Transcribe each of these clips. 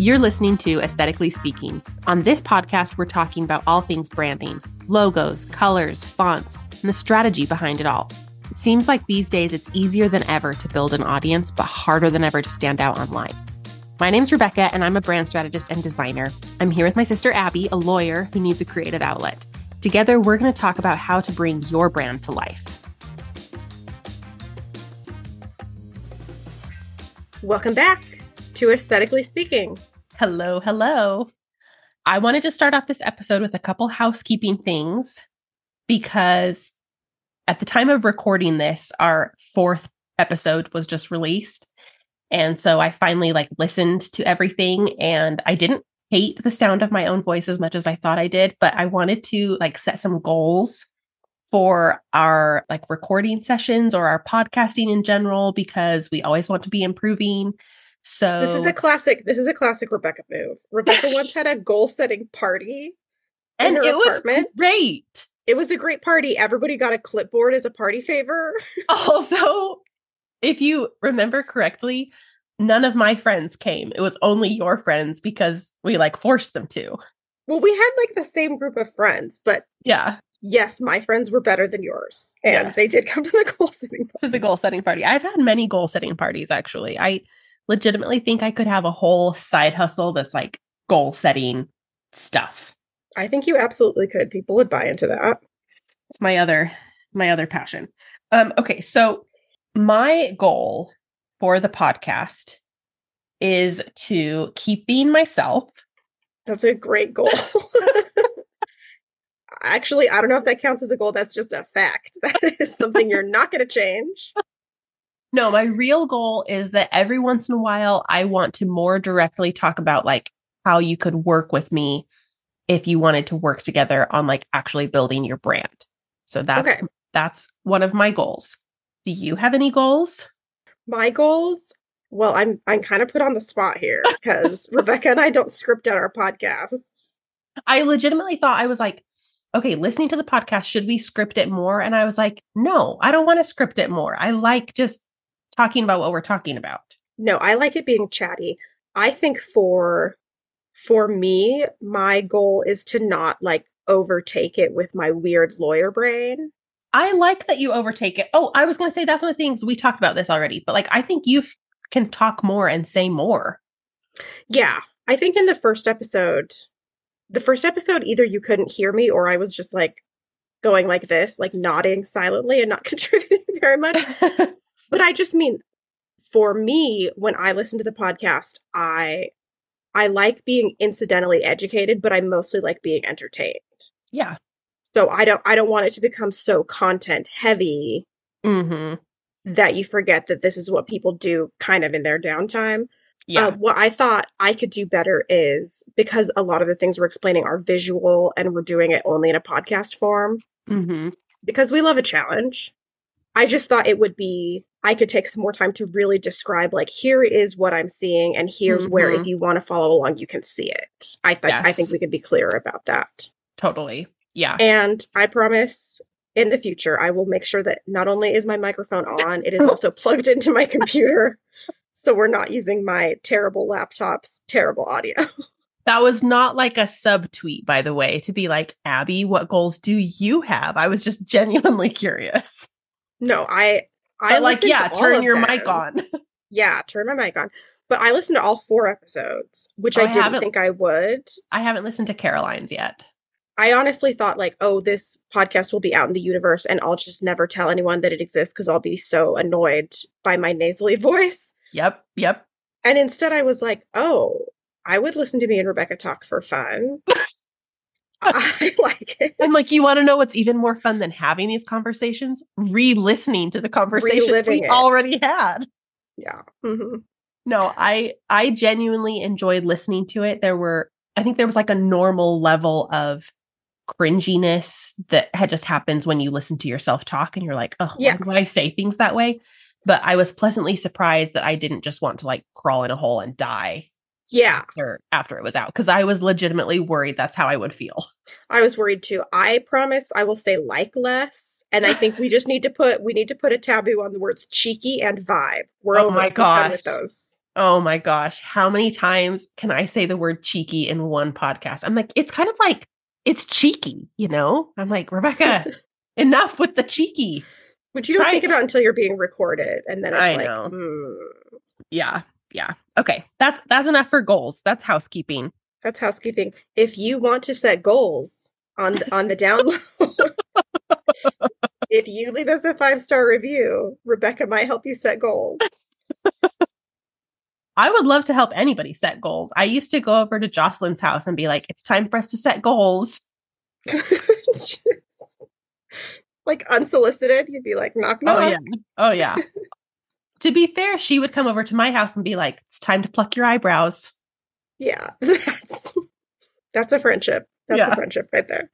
You're listening to Aesthetically Speaking. On this podcast, we're talking about all things branding, logos, colors, fonts, and the strategy behind it all. It seems like these days it's easier than ever to build an audience, but harder than ever to stand out online. My name's Rebecca, and I'm a brand strategist and designer. I'm here with my sister Abby, a lawyer who needs a creative outlet. Together, we're going to talk about how to bring your brand to life. Welcome back to Aesthetically Speaking. Hello, hello. I wanted to start off this episode with a couple housekeeping things because at the time of recording this, our fourth episode was just released. And so I finally like listened to everything and I didn't hate the sound of my own voice as much as I thought I did, but I wanted to like set some goals for our like recording sessions or our podcasting in general because we always want to be improving. So This is a classic. This is a classic Rebecca move. Rebecca once had a goal-setting party and in her it was apartment. great. It was a great party. Everybody got a clipboard as a party favor. Also, if you remember correctly, none of my friends came. It was only your friends because we like forced them to. Well, we had like the same group of friends, but Yeah. yes, my friends were better than yours, and they did come to the goal-setting. To the goal setting party. I've had many goal setting parties actually. I legitimately think I could have a whole side hustle that's like goal setting stuff. I think you absolutely could. People would buy into that. It's my other my other passion. Um okay, so my goal for the podcast is to keep being myself. That's a great goal. Actually, I don't know if that counts as a goal. That's just a fact. That is something you're not going to change. No, my real goal is that every once in a while I want to more directly talk about like how you could work with me if you wanted to work together on like actually building your brand. So that's Okay. that's one of my goals. Do you have any goals? My goals. Well, I'm I'm kind of put on the spot here because Rebecca and I don't script out our podcasts. I legitimately thought I was like, okay, listening to the podcast, should we script it more? And I was like, no, I don't want to script it more. I like just talking about what we're talking about. No, I like it being chatty. I think for for me, my goal is to not like overtake it with my weird lawyer brain. I like that you overtake it. Oh, I was going to say that's one of the things we talked about this already, but like I think you can talk more and say more. Yeah, I think in the first episode, the first episode, either you couldn't hear me or I was just like going like this, like nodding silently and not contributing very much. But I just mean, for me, when I listen to the podcast, I I like being incidentally educated, but I mostly like being entertained. yeah. So I don't I don't want it to become so content heavy hmm that you forget that this is what people do kind of in their downtime. Yeah. Uh, what I thought I could do better is because a lot of the things we're explaining are visual and we're doing it only in a podcast form hmm because we love a challenge. I just thought it would be I could take some more time to really describe like here is what I'm seeing and here's where Mhm. if you want to follow along you can see it. I think I think we could be clearer about that. Totally. Yeah. And I promise in the future, I will make sure that not only is my microphone on, it is also plugged into my computer. So we're not using my terrible laptop's terrible audio. That was not like a subtweet, by the way, to be like, Abby, what goals do you have? I was just genuinely curious. No, I I But like, yeah, turn your mic on. Yeah, turn my mic on. But I listened to all four episodes, which Oh, I I didn't think I would. I haven't listened to Caroline's yet. I honestly thought like, oh, this podcast will be out in the universe and I'll just never tell anyone that it exists because I'll be so annoyed by my nasally voice. Yep. Yep. And instead, I was like, oh, I would listen to me and Rebecca talk for fun. I like it. I'm like, you want to know what's even more fun than having these conversations? Re listening to the conversation Reliving we it. already had. Yeah. hmm No, I I genuinely enjoyed listening to it. There were I think there was like a normal level of cringiness that had just happens when you listen to yourself talk and you're like, oh, Yeah. why do I say things that way? But I was pleasantly surprised that I didn't just want to like crawl in a hole and die Yeah. after after it was out because I was legitimately worried that's how I would feel. I was worried too. I promise I will say like less. And I think we just need to put we need to put a taboo on the words cheeky and vibe. We're Oh my it. We're with gosh. those. Oh my gosh. How many times can I say the word cheeky in one podcast? I'm like, it's kind of like, it's cheeky, you know? I'm like, Rebecca, enough with the cheeky. Which you don't think about until you're being recorded. And then it's I like, know. hmm, Yeah. Yeah. Okay. That's that's enough for goals. That's housekeeping. that's housekeeping. If you want to set goals on on the download, if you leave us a five star review, Rebecca might help you set goals. I would love to help anybody set goals. I used to go over to Jocelyn's house and be like, it's time for us to set goals. like unsolicited, you'd be like, knock, oh, knock. Oh, yeah. Oh, yeah. To be fair, she would come over to my house and be like, it's time to pluck your eyebrows. Yeah, that's that's a friendship. That's Yeah. a friendship right there.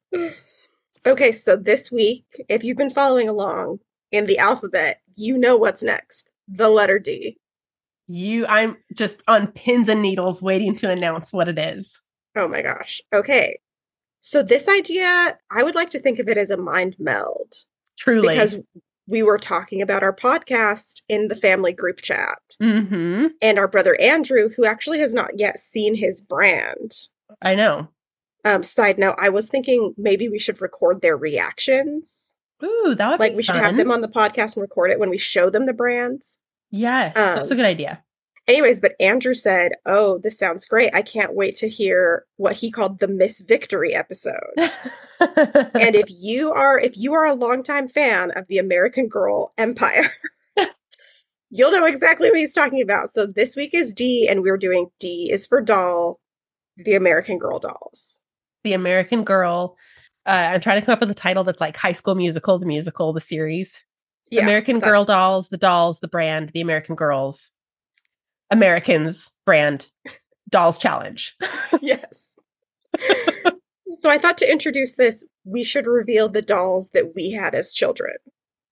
Okay, so this week, if you've been following along in the alphabet, you know what's next. The letter D. You, I'm just on pins and needles waiting to announce what it is. Oh my gosh. Okay. So this idea, I would like to think of it as a mind meld Truly. because we were talking about our podcast in the family group chat. hmm And our brother Andrew, who actually has not yet seen his brand, I know. Um, side note, I was thinking maybe we should record their reactions. Ooh, that would Like we should have them on the podcast and record it when we show them the brands. Yes, that's a Um, good idea. Anyways, but Andrew said, "Oh, this sounds great. I can't wait to hear what he called the Miss Victory episode." and if you are if you are a longtime fan of the American Girl Empire, you'll know exactly what he's talking about. So this week is D and we're doing D is for doll, the American Girl dolls. the American Girl. Uh, I'm trying to come up with a title that's like High School Musical, the musical, the series. Yeah, American that- Girl dolls, the dolls, the brand, the American Girls, Americans brand, dolls challenge. yes. so I thought to introduce this, we should reveal the dolls that we had as children.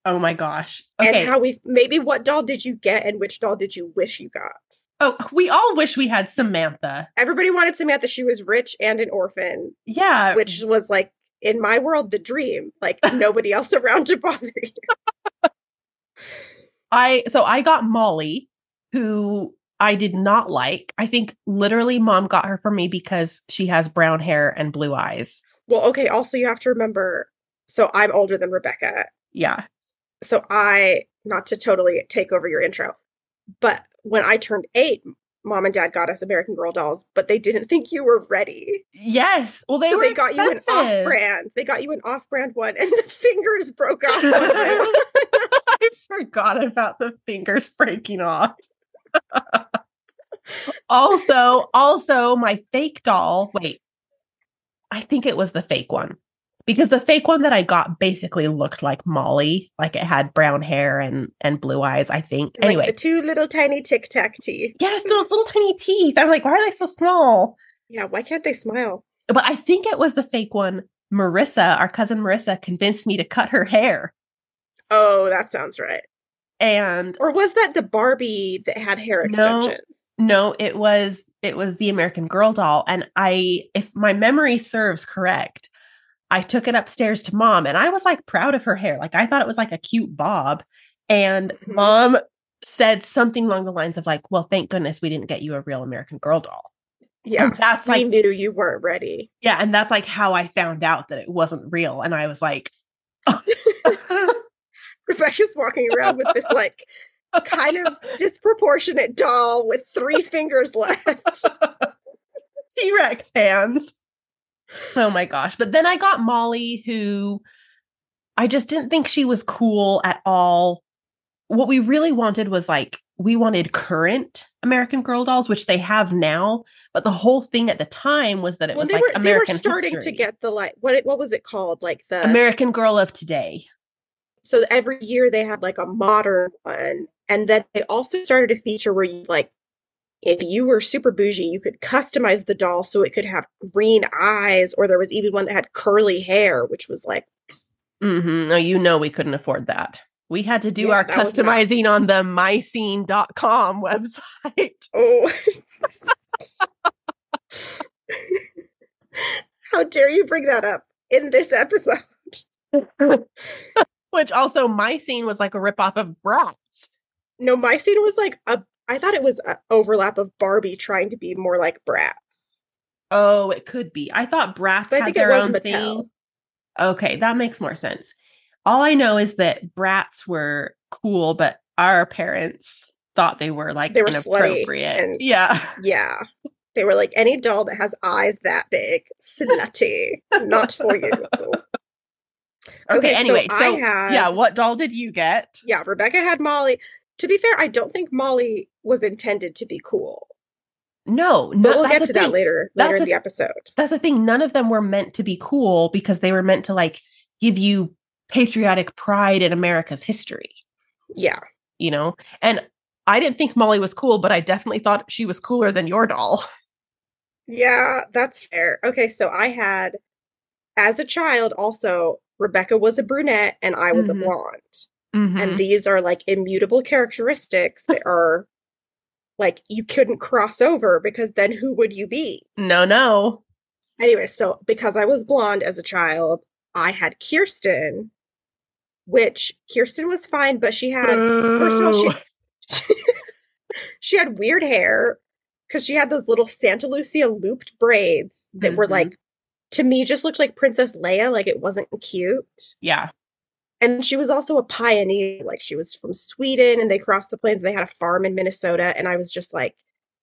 Oh my gosh. Okay. And how we maybe what doll did you get and which doll did you wish you got? oh, we all wish we had Samantha. Everybody wanted Samantha. She was rich and an orphan, Yeah. which was like in my world the dream. Like nobody else around to bother you. I so I got Molly, who I did not like. I think literally mom got her for me because she has brown hair and blue eyes. Well, okay, also you have to remember so I'm older than Rebecca. Yeah. So I not to totally take over your intro, but when I turned eight, mom and dad got us American Girl dolls, but they didn't think you were ready. Yes. Well, they so were they got you an off-brand. They got you an off-brand one, and the fingers broke off. one by one. I forgot about the fingers breaking off. also, also my fake doll. Wait, I think it was the fake one because the fake one that I got basically looked like Molly, like it had brown hair and and blue eyes. I think. Like Anyway, the two little tiny tic tac teeth. yes, the little tiny teeth. I'm like, why are they so small? Yeah, why can't they smile? But I think it was the fake one. Marissa, our cousin Marissa, convinced me to cut her hair, Oh, that sounds right. And Or was that the Barbie that had hair extensions? No, it was it was the American Girl doll and I if my memory serves correct, I took it upstairs to mom and I was like proud of her hair. Like I thought it was like a cute bob and Mhm. mom said something along the lines of like, "Well, thank goodness we didn't get you a real American Girl doll." Yeah. And that's we like knew you weren't ready. yeah, and that's like how I found out that it wasn't real and I was like Rebecca's walking around with this like kind of disproportionate doll with three fingers left. T-Rex hands. Oh my gosh. But then I got Molly who I just didn't think she was cool at all. What we really wanted was like we wanted current American Girl dolls, which they have now, but the whole thing at the time was that it Well, was they like were they were starting history. to get the like what it- what was it called like the American Girl of today. So every year they had like a modern one and then they also started a feature where you like if you were super bougie you could customize the doll so it could have green eyes or there was even one that had curly hair which was like mm-hmm. No, you know we couldn't afford that. We had to do Yeah, our was not- customizing on the myscene.com website. oh how dare you bring that up in this episode Which also my scene was like a ripoff of Bratz. no my scene was like a I thought it was an overlap of Barbie trying to be more like Bratz. Oh, it could be. I thought Bratz I had think it their was own Mattel. thing. Okay, that makes more sense. All I know is that Bratz were cool, but our parents thought they were like They were slutty inappropriate. and- yeah. Yeah. They were like any doll that has eyes that big, slutty, not for you. Okay, so anyway, I so had- yeah, what doll did you get? Yeah, Rebecca had Molly. To be fair, I don't think Molly was intended to be cool. No, But we'll get to that thing. later That's later in the- the episode. That's the thing. None of them were meant to be cool because they were meant to like give you patriotic pride in America's history, Yeah. you know? And I didn't think Molly was cool, but I definitely thought she was cooler than your doll. Yeah, that's fair. Okay, so I had as a child also Rebecca was a brunette and I was Mhm. a blonde. Mhm. And these are like immutable characteristics that are like you couldn't cross over because then who would you be? no, no. Anyway, so because I was blonde as a child, I had Kirsten, which Kirsten was fine, but she had first of all she she had weird hair because she had those little Santa Lucia looped braids that were Mhm. like to me just looked like Princess Leia, like it wasn't cute. yeah. And she was also a pioneer, like she was from Sweden and they crossed the plains and they had a farm in Minnesota. And I was just like,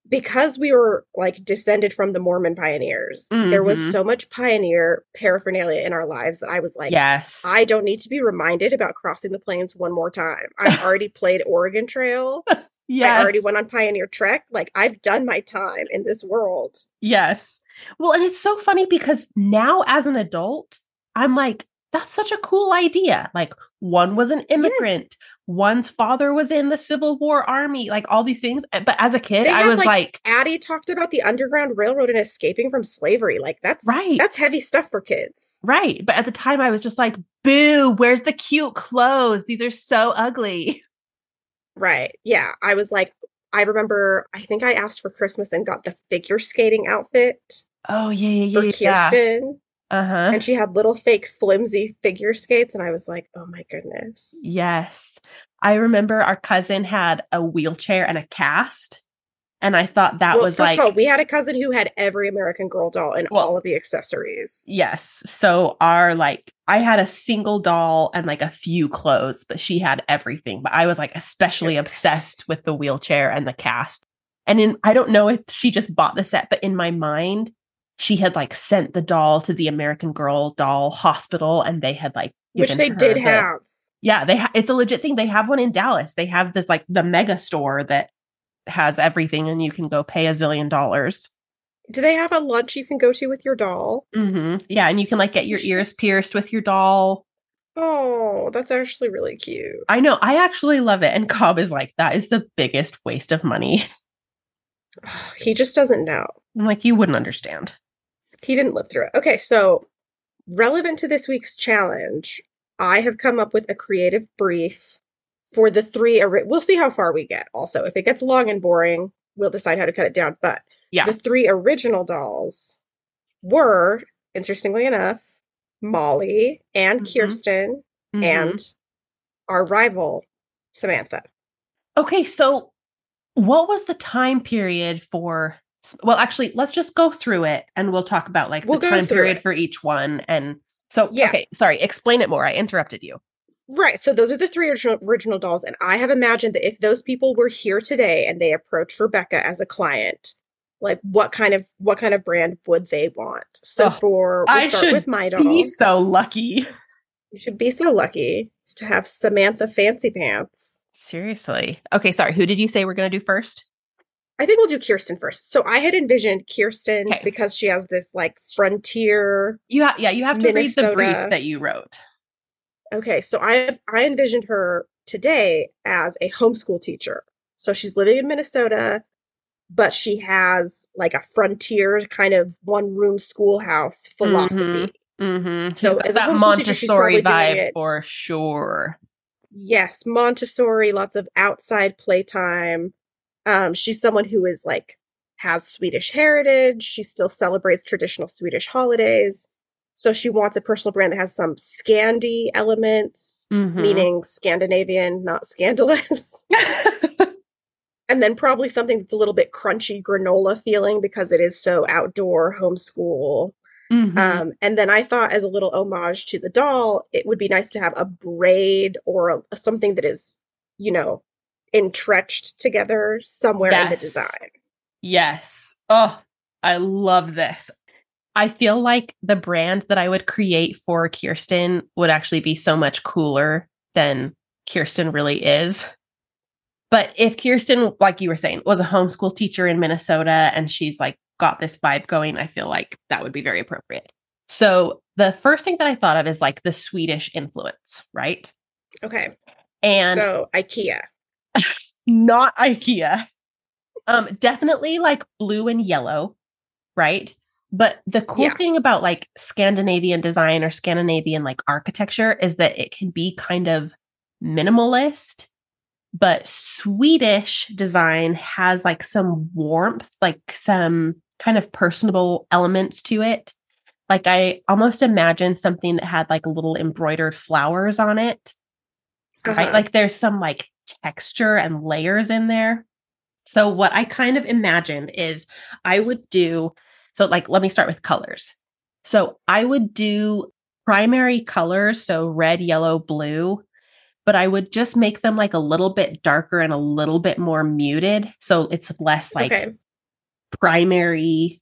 because we were like descended from the Mormon pioneers, there was Mhm. so much pioneer paraphernalia in our lives that I was like, yes. I don't need to be reminded about crossing the plains one more time. I've already played Oregon Trail. yes. I already went on Pioneer Trek. Like I've done my time in this world. Yes. Well, and it's so funny because now as an adult, I'm like, that's such a cool idea. Like, one was an immigrant, one's father was in the Civil War army, like all these things. Uh, But as a kid, They I had, was like, like, Addy talked about the Underground Railroad and escaping from slavery. Like that's right, that's heavy stuff for kids. right. But at the time, I was just like, boo, where's the cute clothes? These are so ugly. Right. Yeah. I was like, I remember I think I asked for Christmas and got the figure skating outfit Oh, yeah, yeah, for yeah. yeah. Kirsten. Uh huh. And she had little fake flimsy figure skates, and I was like, oh my goodness. Yes. I remember our cousin had a wheelchair and a cast. And I thought that well, was first like, of all, we had a cousin who had every American Girl doll and Well, all of the accessories. Yes. So our like I had a single doll and like a few clothes, but she had everything. But I was like especially obsessed with the wheelchair and the cast. And in I don't know if she just bought the set, but in my mind, she had like sent the doll to the American Girl doll hospital and they had like Which they did the- have. Yeah, they ha- it's a legit thing. They have one in Dallas. They have this like the mega store that has everything and you can go pay a zillion dollars. Do they have a lunch you can go to with your doll? Mm-hmm. Yeah, and you can like get your ears pierced with your doll. Oh, that's actually really cute. I know. I actually love it. And Cobb is like, that is the biggest waste of money. He just doesn't know. I'm like, you wouldn't understand. He didn't live through it. Okay, so relevant to this week's challenge, I have come up with a creative brief for the three. Ori- we'll see how far we get. Also, if it gets long and boring, we'll decide how to cut it down. But Yeah. the three original dolls were, interestingly enough, Molly and Mhm. Kirsten Mhm. and our rival Samantha. okay, so what was the time period for? Well, actually, let's just go through it and we'll talk about like We'll the time period it. for each one. And so, Yeah. okay, sorry, explain it more. I interrupted you. Right. So those are the three original, original dolls. And I have imagined that if those people were here today and they approached Rebecca as a client, like what kind of what kind of brand would they want? So Oh, for we'll I start should with my doll. Be so lucky. You should be so lucky to have Samantha Fancy Pants. Seriously. Okay, sorry. Who did you say we're going to do first? I think we'll do Kirsten first. So I had envisioned Kirsten Okay. because she has this like frontier. You have, yeah, you have to read the brief that you wrote. Okay, so I I envisioned her today as a homeschool teacher. So she's living in Minnesota, but she has like a frontier kind of one room schoolhouse philosophy. Mm-hmm. She's So as a that teacher, Montessori doing vibe for sure. Yes, Montessori, lots of outside playtime. Um, she's someone who is like has Swedish heritage. She still celebrates traditional Swedish holidays. So she wants a personal brand that has some Scandi elements, Mhm. meaning Scandinavian, not scandalous. And then probably something that's a little bit crunchy granola feeling because it is so outdoor homeschool. Mhm. Um, and then I thought, as a little homage to the doll, it would be nice to have a braid or a, something that is, you know, entrenched together somewhere in the design. Yes. Oh, I love this. I feel like the brand that I would create for Kirsten would actually be so much cooler than Kirsten really is. But if Kirsten, like you were saying, was a homeschool teacher in Minnesota and she's like got this vibe going, I feel like that would be very appropriate. So the first thing that I thought of is like the Swedish influence, right? Okay. And so IKEA. not IKEA. Um, definitely like blue and yellow, right? But the cool Yeah. thing about like Scandinavian design or Scandinavian like architecture is that it can be kind of minimalist, but Swedish design has like some warmth, like some kind of personable elements to it. Like I almost imagine something that had like little embroidered flowers on it right? Uh-huh. Like there's some like texture and layers in there. So what I kind of imagined is I would do so like let me start with colors. So I would do primary colors, so red, yellow, blue, but I would just make them like a little bit darker and a little bit more muted. So it's less like okay. primary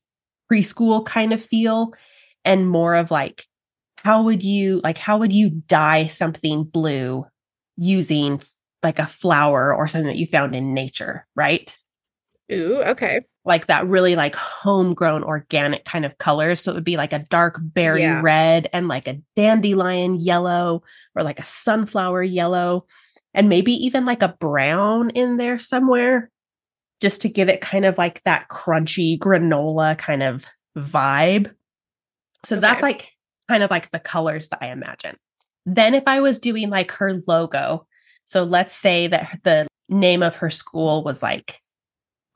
preschool kind of feel and more of like how would you like how would you dye something blue using like a flower or something that you found in nature right Ooh, okay. Like that really like homegrown organic kind of colors so it would be like a dark berry Yeah. red and like a dandelion yellow or like a sunflower yellow and maybe even like a brown in there somewhere just to give it kind of like that crunchy granola kind of vibe. So that's like kind of like the colors that i imagine. Then if i was doing like her logo so let's say that the name of her school was like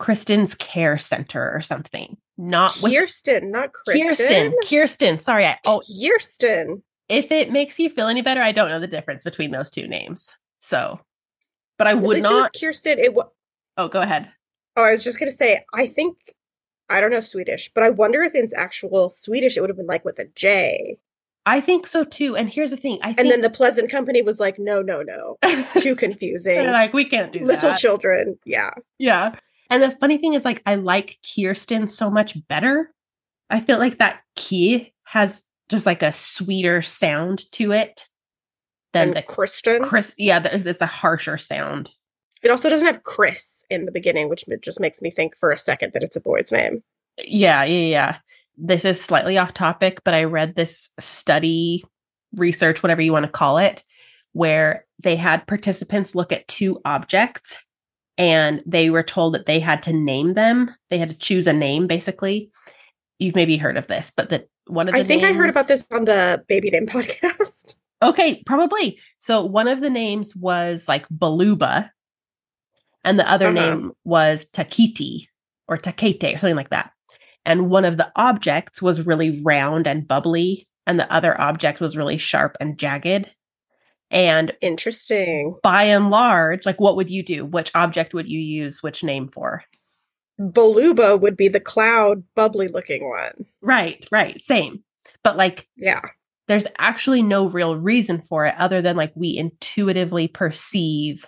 Kristen's Care Center or something. Not with Kirsten, not Kristen. Kirsten. Kirsten. Sorry. I, oh, Kirsten. if it makes you feel any better, I don't know the difference between those two names. So, but I would least it not. Kirsten. It wa- oh, go ahead. Oh, I was just gonna say, I think I don't know Swedish, but I wonder if in actual Swedish it would have been like with a J. I think so too. And here's the thing. I think And then the Pleasant Company was like, no, no, no. Too confusing. Like we can't do that. Little that. children. Yeah. Yeah. And the funny thing is, like, I like Kirsten so much better. I feel like that key has just like a sweeter sound to it than And the Kristen. Chris. Yeah, it's a harsher sound. It also doesn't have Chris in the beginning, which just makes me think for a second that it's a boy's name. Yeah, yeah, yeah. This is slightly off topic, but I read this study, research, whatever you want to call it, where they had participants look at two objects and they were told that they had to name them. They had to choose a name, basically. You've maybe heard of this, but that one of the I think I heard about this on the Baby Name podcast. Okay, probably. So one of the names was like Baluba, and the other Uh-huh. name was Takiti or Takete or something like that. And one of the objects was really round and bubbly, and the other object was really sharp and jagged. And Interesting. by and large, like what would you do? Which object would you use which name for? Baluba would be the cloud, bubbly looking one. Right, right, same. But like Yeah. there's actually no real reason for it other than like we intuitively perceive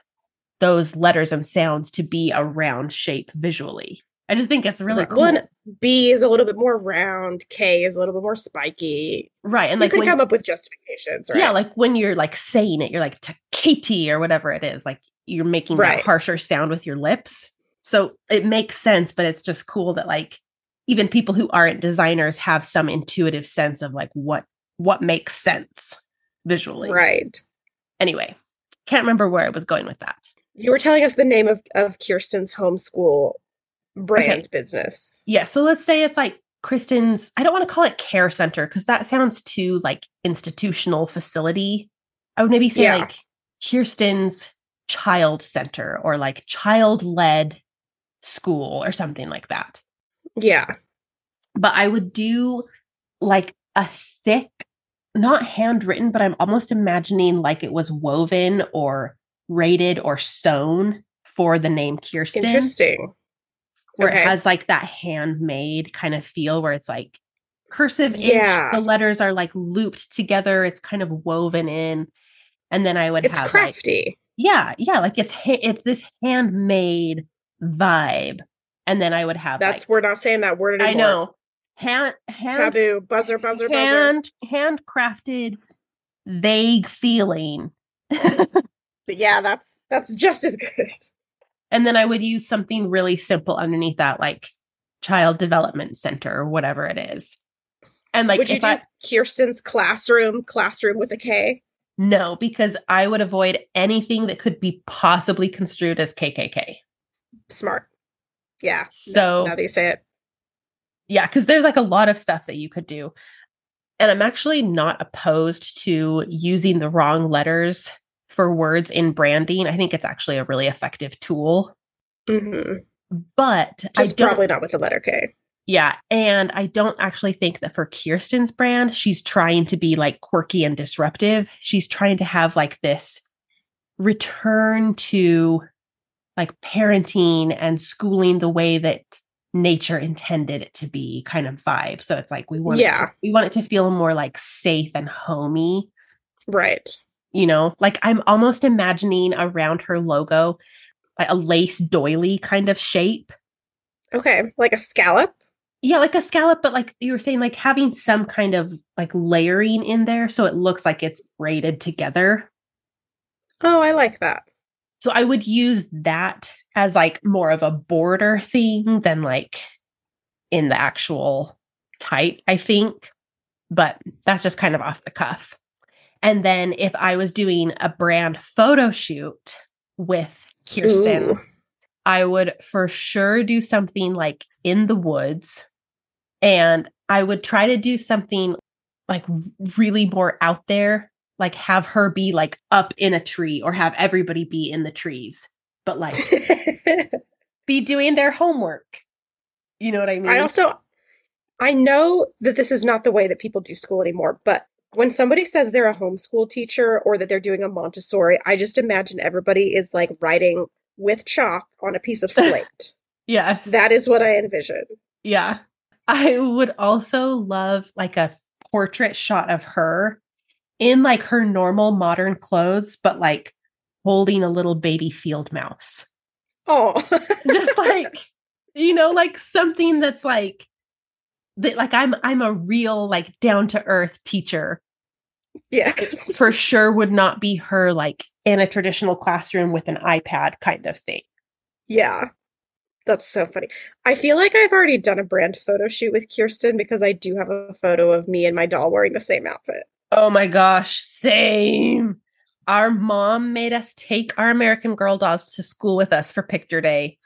those letters and sounds to be a round shape visually. I just think it's really cool. One B is a little bit more round, K is a little bit more spiky. right. And you like could when, come up with justifications, right? yeah, like when you're like saying it, you're like Takati or whatever it is, like you're making Right. that harsher sound with your lips. So it makes sense, but it's just cool that like even people who aren't designers have some intuitive sense of like what what makes sense visually. right. Anyway, can't remember where I was going with that. You were telling us the name of, of Kirsten's homeschool brand Okay. business. Yeah. So let's say it's like Kristen's, I don't want to call it care center because that sounds too like institutional facility. I would maybe say Yeah. like Kirsten's child center or like child led school or something like that. Yeah. But I would do like a thick, not handwritten, but I'm almost imagining like it was woven or rated or sewn for the name Kirsten. Interesting. Where Okay. it has like that handmade kind of feel where it's like cursive Yeah. The letters are like looped together. It's kind of woven in. And then I would It's have like crafty. yeah, yeah, like it's it's this handmade vibe. And then I would have That's like we're not saying that word anymore. I know hand hand Taboo. Buzzer, buzzer, buzzer. hand handcrafted vague feeling. But yeah, that's that's just as good. And then I would use something really simple underneath that, like child development center or whatever it is. And like Would you if do I Kirsten's classroom, classroom with a K? no, because I would avoid anything that could be possibly construed as KKK. Smart. Yeah. So- now that you say it. Yeah, because there's like a lot of stuff that you could do. And I'm actually not opposed to using the wrong letters for words in branding. I think it's actually a really effective tool. hmm But I don't probably not with the letter K. Yeah. And I don't actually think that for Kirsten's brand, she's trying to be like quirky and disruptive. She's trying to have like this return to like parenting and schooling the way that nature intended it to be kind of vibe. So it's like we want it Yeah. to, we want it to feel more like safe and homey, Right. You know? Like I'm almost imagining around her logo like a lace doily kind of shape. Okay. Like a scallop. Yeah, like a scallop, but like you were saying, like having some kind of like layering in there so it looks like it's braided together. Oh, I like that. So I would use that as like more of a border thing than like in the actual type, I think. But that's just kind of off the cuff. And then if I was doing a brand photo shoot with Kirsten, Ooh. I would for sure do something like in the woods. And I would try to do something like really more out there, like have her be like up in a tree or have everybody be in the trees, but like be doing their homework. You know what I mean? I also I know that this is not the way that people do school anymore, but when somebody says they're a homeschool teacher or that they're doing a Montessori, I just imagine everybody is like writing with chalk on a piece of slate. yeah. that is what I envision. Yeah. I would also love like a portrait shot of her in like her normal modern clothes, but like holding a little baby field mouse. Oh, Just like, you know, like something that's like that like I'm I'm a real like down to earth teacher. Yes. For sure would not be her like in a traditional classroom with an iPad kind of thing. Yeah. That's so funny. I feel like I've already done a brand photo shoot with Kirsten because I do have a photo of me and my doll wearing the same outfit. Oh my gosh, same. Our mom made us take our American Girl dolls to school with us for picture day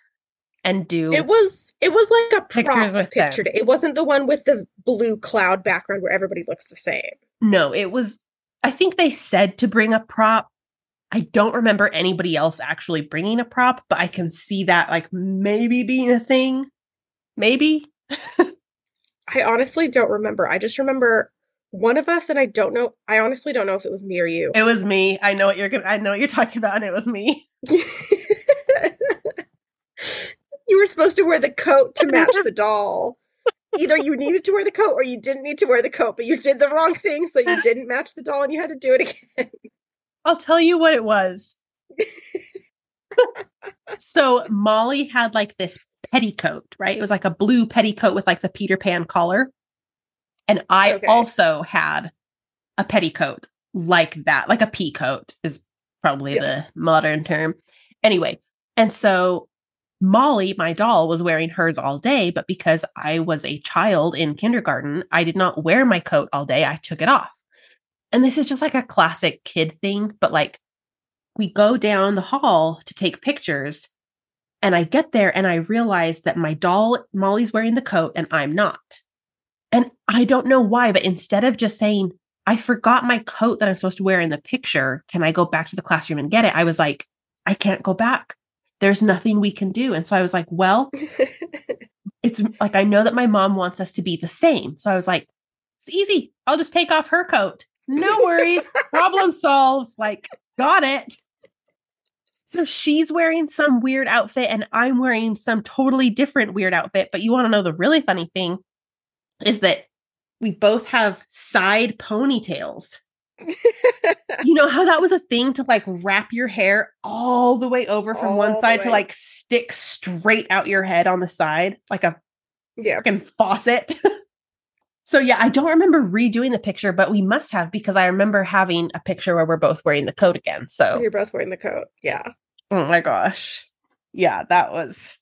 and do It was it was like a Pictures with picture. them. day. It wasn't the one with the blue cloud background where everybody looks the same. No, it was I think they said to bring a prop. I don't remember anybody else actually bringing a prop, but I can see that like maybe being a thing. Maybe. I honestly don't remember. I just remember one of us, and I don't know. I honestly don't know if it was me or you. It was me. I know what you're gonna I know what you're talking about, and it was me. you were supposed to wear the coat to match the doll. Either you needed to wear the coat or you didn't need to wear the coat, but you did the wrong thing, so you didn't match the doll and you had to do it again. I'll tell you what it was. so Molly had like this petticoat, right? It was like a blue petticoat with like the Peter Pan collar. And I Okay. also had a petticoat like that, like a pea coat is probably Yes. the modern term. Anyway, and so Molly, my doll, was wearing hers all day, but because I was a child in kindergarten, I did not wear my coat all day. I took it off. And this is just like a classic kid thing, but like we go down the hall to take pictures. And I get there and I realize that my doll, Molly's wearing the coat and I'm not. And I don't know why, but instead of just saying, I forgot my coat that I'm supposed to wear in the picture, can I go back to the classroom and get it? I was like, I can't go back. There's nothing we can do. And so I was like, well, it's like I know that my mom wants us to be the same. So I was like, it's easy. I'll just take off her coat. No worries. Problem solved. Like, got it. So she's wearing some weird outfit and I'm wearing some totally different weird outfit. But you want to know the really funny thing is that we both have side ponytails. You know how that was a thing to like wrap your hair all the way over from All one side to like stick straight out your head on the side like a Yeah. freaking faucet. so yeah, I don't remember redoing the picture, but we must have because I remember having a picture where we're both wearing the coat again. So You're both wearing the coat. Yeah. oh my gosh. Yeah, that was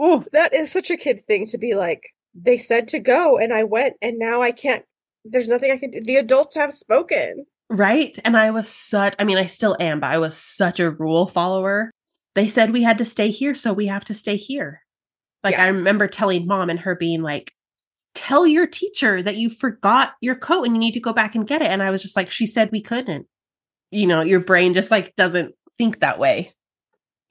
Ooh, That is such a kid thing to be like, they said to go and I went and now I can't there's nothing I can do. The adults have spoken. Right. And I was such I mean, I still am, but I was such a rule follower. They said we had to stay here, so we have to stay here. Like Yeah. I remember telling mom and her being like, tell your teacher that you forgot your coat and you need to go back and get it. And I was just like, she said we couldn't. You know, your brain just like doesn't think that way.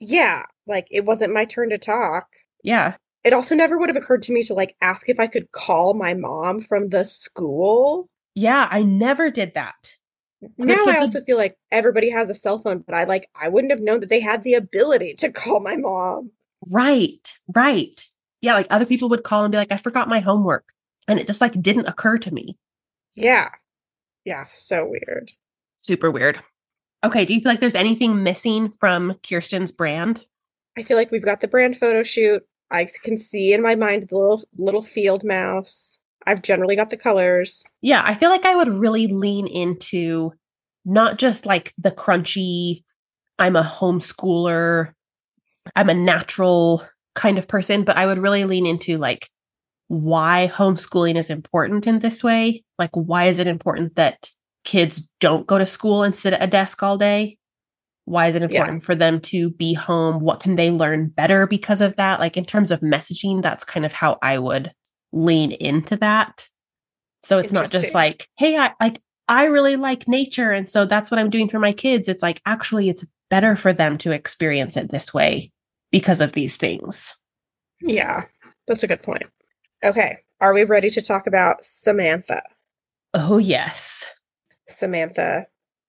Yeah. Like it wasn't my turn to talk. Yeah. It also never would have occurred to me to like ask if I could call my mom from the school. Yeah. I never did that. Now I also feel like everybody has a cell phone, but I like I wouldn't have known that they had the ability to call my mom. Right. Right. Yeah. Like other people would call and be like, I forgot my homework. And it just like didn't occur to me. Yeah. Yeah, so weird. Super weird. Okay. Do you feel like there's anything missing from Kirsten's brand? I feel like we've got the brand photo shoot. I can see in my mind the little little field mouse. I've generally got the colors. Yeah. I feel like I would really lean into not just like the crunchy, I'm a homeschooler, I'm a natural kind of person, but I would really lean into like why homeschooling is important in this way. Like, why is it important that kids don't go to school and sit at a desk all day? Why is it Yeah. important for them to be home? What can they learn better because of that? Like, in terms of messaging, that's kind of how I would lean into that. So it's not just like, hey, I like, I really like nature. And so that's what I'm doing for my kids. It's like, actually, it's better for them to experience it this way because of these things. Yeah, that's a good point. Okay, are we ready to talk about Samantha? Oh, yes. Samantha.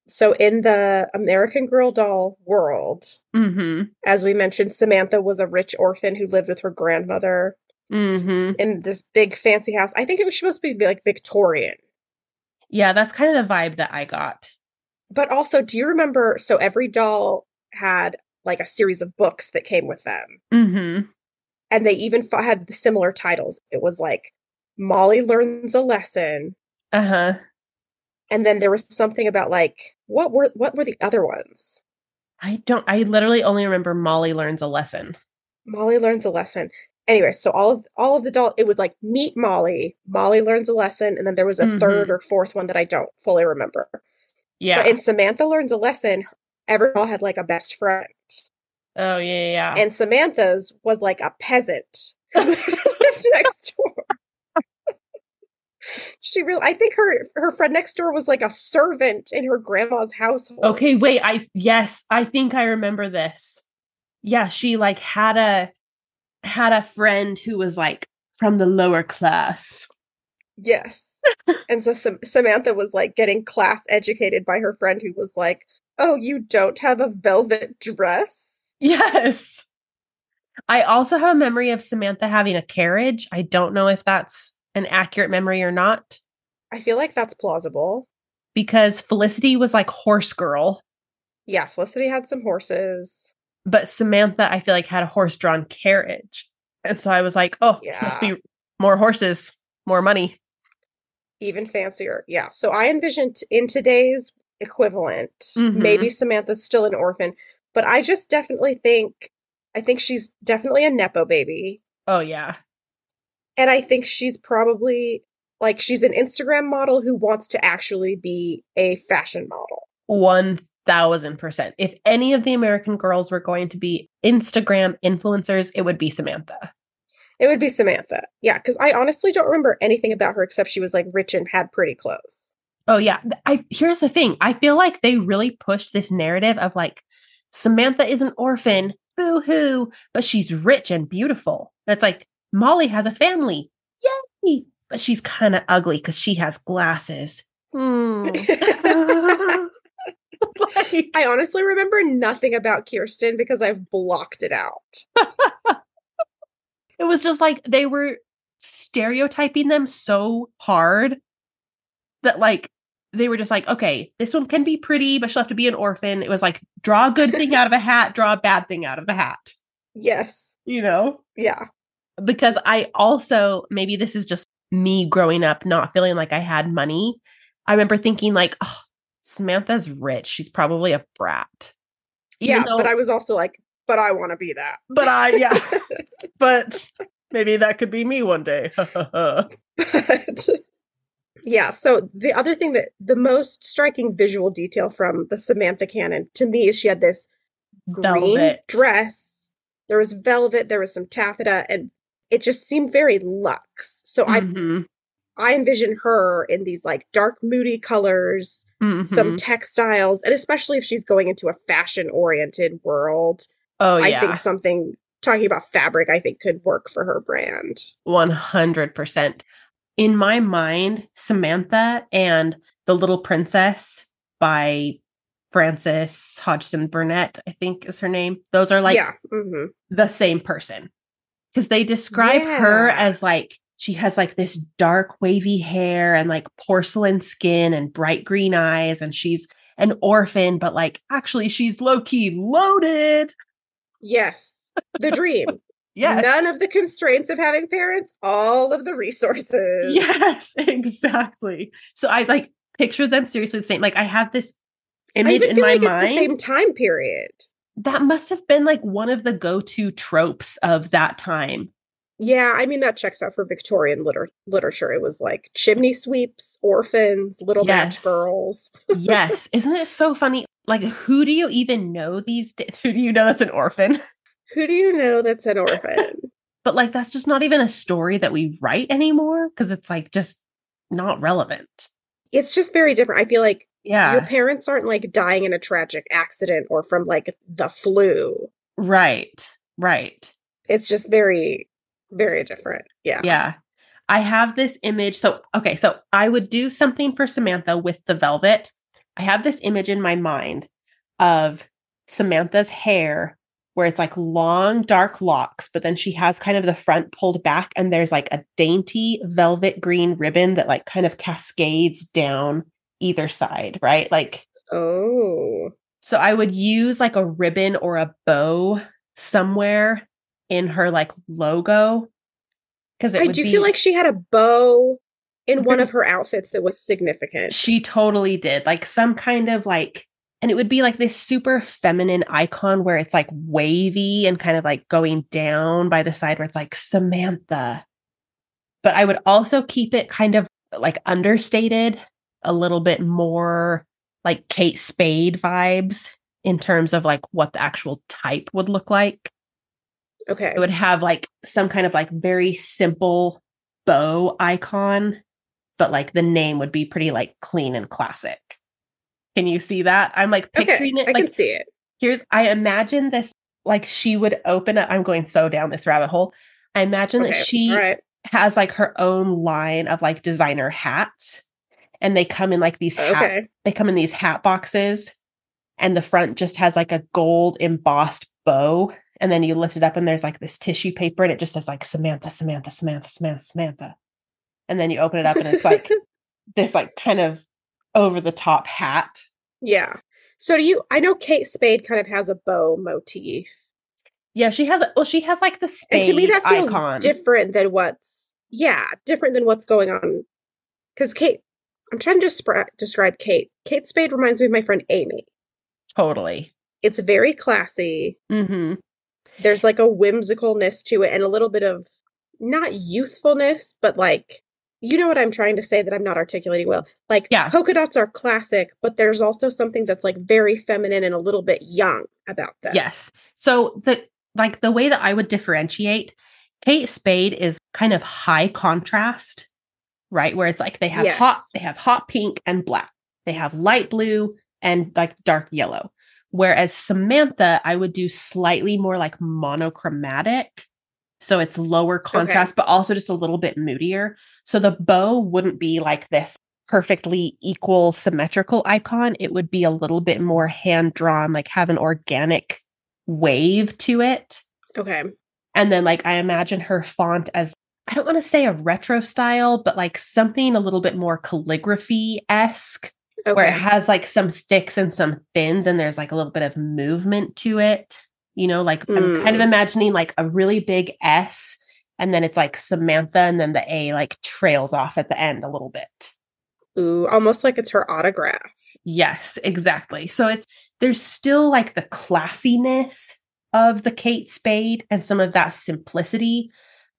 So in the American Girl doll world, Mm as we mentioned, Samantha was a rich orphan who lived with her grandmother hmm. Mm hmm. in this big fancy house. I think it was supposed to be like Victorian. Yeah, that's kind of the vibe that I got. But also, do you remember? So every doll had like a series of books that came with them. Mm and they even f- had similar titles. It was like Molly learns a lesson. Uh huh. and then there was something about like what were what were the other ones? I don't, I literally only remember Molly learns a lesson. Molly learns a lesson. Anyway, so all of all of the doll it was like meet Molly, Molly learns a lesson, and then there was a Mhm. third or fourth one that I don't fully remember. Yeah. But in Samantha learns a lesson, every doll had like a best friend, oh, yeah, yeah, yeah. and Samantha's was like a peasant lived next door. She really, I think her her friend next door was like a servant in her grandma's household. Okay, wait. I yes, I think I remember this. Yeah, she like had a had a friend who was like from the lower class. Yes. and so Sam- Samantha was like getting class educated by her friend who was like, "Oh, you don't have a velvet dress?" Yes. I also have a memory of Samantha having a carriage. I don't know if that's an accurate memory or not I feel like that's plausible. because Felicity was like horse girl, Yeah, Felicity had some horses. But Samantha I feel like had a horse-drawn carriage. And so I was like, "Oh, yeah. must be more horses, more money." even fancier. Yeah. So I envisioned in today's equivalent, Mhm. maybe Samantha's still an orphan, but I just definitely think I think she's definitely a nepo baby. Oh yeah. And I think she's probably like she's an Instagram model who wants to actually be a fashion model. One thousand percent. If any of the American girls were going to be Instagram influencers, it would be Samantha. It would be Samantha. Yeah, because I honestly don't remember anything about her except she was like rich and had pretty clothes. Oh yeah. I here's the thing. I feel like they really pushed this narrative of like Samantha is an orphan, boo hoo, but she's rich and beautiful. And it's like Molly has a family, yay, but she's kind of ugly because she has glasses. Hmm. like, I honestly remember nothing about Kirsten because I've blocked it out. it was just like they were stereotyping them so hard that like they were just like, okay, this one can be pretty, but she'll have to be an orphan. It was like, draw a good thing out of a hat, draw a bad thing out of a hat. Yes. You know? Yeah. Because I also, maybe this is just me growing up not feeling like I had money. I remember thinking, like, oh, Samantha's rich. She's probably a brat. Even yeah, though, but I was also like, but I want to be that. But I, yeah. but maybe that could be me one day. but yeah, so the other thing that the most striking visual detail from the Samantha canon to me is she had this green velvet. dress. There was velvet, there was some taffeta, and it just seemed very luxe. So mm-hmm. I I envision her in these like dark, moody colors, mm-hmm. some textiles, and especially if she's going into a fashion oriented world. Oh, yeah. I yeah. think something talking about fabric, I think could work for her brand. 100%. In my mind, Samantha and The Little Princess by Frances Hodgson Burnett, I think is her name. Those are like yeah. mm-hmm. the same person because they describe yeah. her as like she has like this dark wavy hair and like porcelain skin and bright green eyes and she's an orphan but like actually she's low key loaded. Yes. The dream. Yes. None of the constraints of having parents all of the resources. Yes exactly. So i like picture them seriously the same. Like i have this image in my like mind the same time period. That must have been like one of the go-to tropes of that time. Yeah, I mean that checks out for Victorian liter- literature. It was like chimney sweeps, orphans, little yes. match girls. yes, isn't it so funny? Like, who do you even know these? days? who do you know that's an orphan? Who do you know that's an orphan? but like, that's just not even a story that we write anymore because it's like just not relevant. It's just very different. I feel like yeah. Your parents aren't like dying in a tragic accident or from like the flu. Right. Right. It's just very, very different. Yeah. Yeah. I have this image. So, okay. So I would do something for Samantha with the velvet. I have this image in my mind of Samantha's hair where it's like long dark locks, but then she has kind of the front pulled back and there's like a dainty velvet green ribbon that like kind of cascades down either side, right? Like, oh. So I would use like a ribbon or a bow somewhere in her like logo. Because I do be, feel like she had a bow in one of her outfits that was significant. She totally did. Like some kind of like, and it would be like this super feminine icon where it's like wavy and kind of like going down by the side where it's like Samantha. But I would also keep it kind of like understated a little bit more like Kate Spade vibes in terms of like what the actual type would look like. Okay. So it would have like some kind of like very simple bow icon, but like the name would be pretty like clean and classic. Can you see that? I'm like picturing okay, it. I like, can see it. Here's I imagine this like she would open up. I'm going so down this rabbit hole. I imagine okay, that she right. has like her own line of like designer hats and they come in like these hat, okay. they come in these hat boxes and the front just has like a gold embossed bow and then you lift it up and there's like this tissue paper and it just says like Samantha Samantha Samantha Samantha Samantha and then you open it up and it's like this like kind of over the top hat yeah so do you I know Kate Spade kind of has a bow motif yeah she has well she has like the spade and to me that feels icon. different than what's yeah different than what's going on because Kate I'm trying to describe describe Kate. Kate Spade reminds me of my friend Amy. Totally. It's very classy. Mm-hmm. There's like a whimsicalness to it and a little bit of not youthfulness, but like you know what I'm trying to say that I'm not articulating well. Like yeah. polka dots are classic, but there's also something that's like very feminine and a little bit young about them. Yes. So the like the way that I would differentiate Kate Spade is kind of high contrast right? Where it's like they have yes. hot, they have hot pink and black. They have light blue and like dark yellow. Whereas Samantha, I would do slightly more like monochromatic. So it's lower contrast, okay. but also just a little bit moodier. So the bow wouldn't be like this perfectly equal symmetrical icon. It would be a little bit more hand drawn, like have an organic wave to it. Okay. And then, like, I imagine her font as I don't want to say a retro style, but like something a little bit more calligraphy esque, Okay. where it has like some thicks and some thins, and there's like a little bit of movement to it. You know, like I'm kind of Mm. imagining like a really big S, and then it's like Samantha, and then the A like trails off at the end a little bit. Ooh, almost like it's her autograph. Yes, exactly. So it's there's still like the classiness of the Kate Spade and some of that simplicity,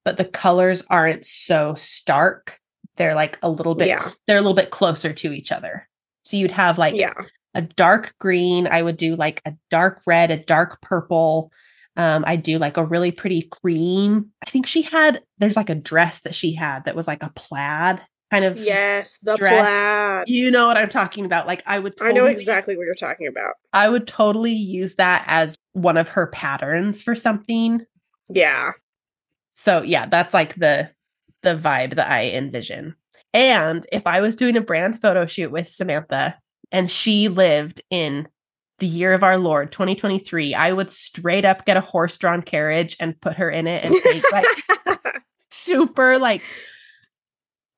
but the colors aren't so stark. They're like a little bit Yeah. they're a little bit closer to each other. So you'd have like yeah. a dark green, I would do like a dark red, a dark purple. Um, I do like a really pretty cream. I think she had there's like a dress that she had that was like a plaid kind of Yes, the dress. plaid. you know what I'm talking about. Like I would I know exactly what you're talking about. I would totally use that as one of her patterns for something. Yeah. So yeah, that's like the the vibe that I envision. And if I was doing a brand photo shoot with Samantha and she lived in the year of our Lord 2023, I would straight up get a horse-drawn carriage and put her in it and take like super like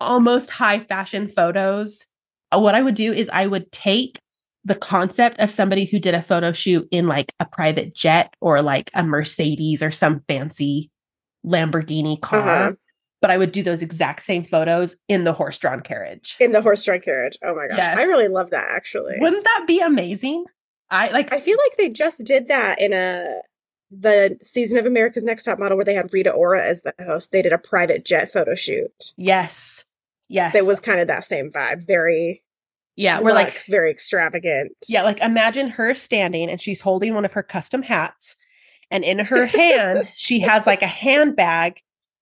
almost high fashion photos. Uh, What I would do is I would take the concept of somebody who did a photo shoot in like a private jet or like a Mercedes or some fancy Lamborghini car, Uh-huh. But I would do those exact same photos in the horse drawn carriage. In the horse-drawn carriage. Oh my gosh. I really love that actually. Wouldn't that be amazing? I like I feel like they just did that in a the season of America's Next Top Model where they had Rita Ora as the host. They did a private jet photo shoot. yes. Yes. It was kind of that same vibe. Very yeah, we're like very extravagant. Yeah, like imagine her standing and she's holding one of her custom hats. And in her hand, she has like a handbag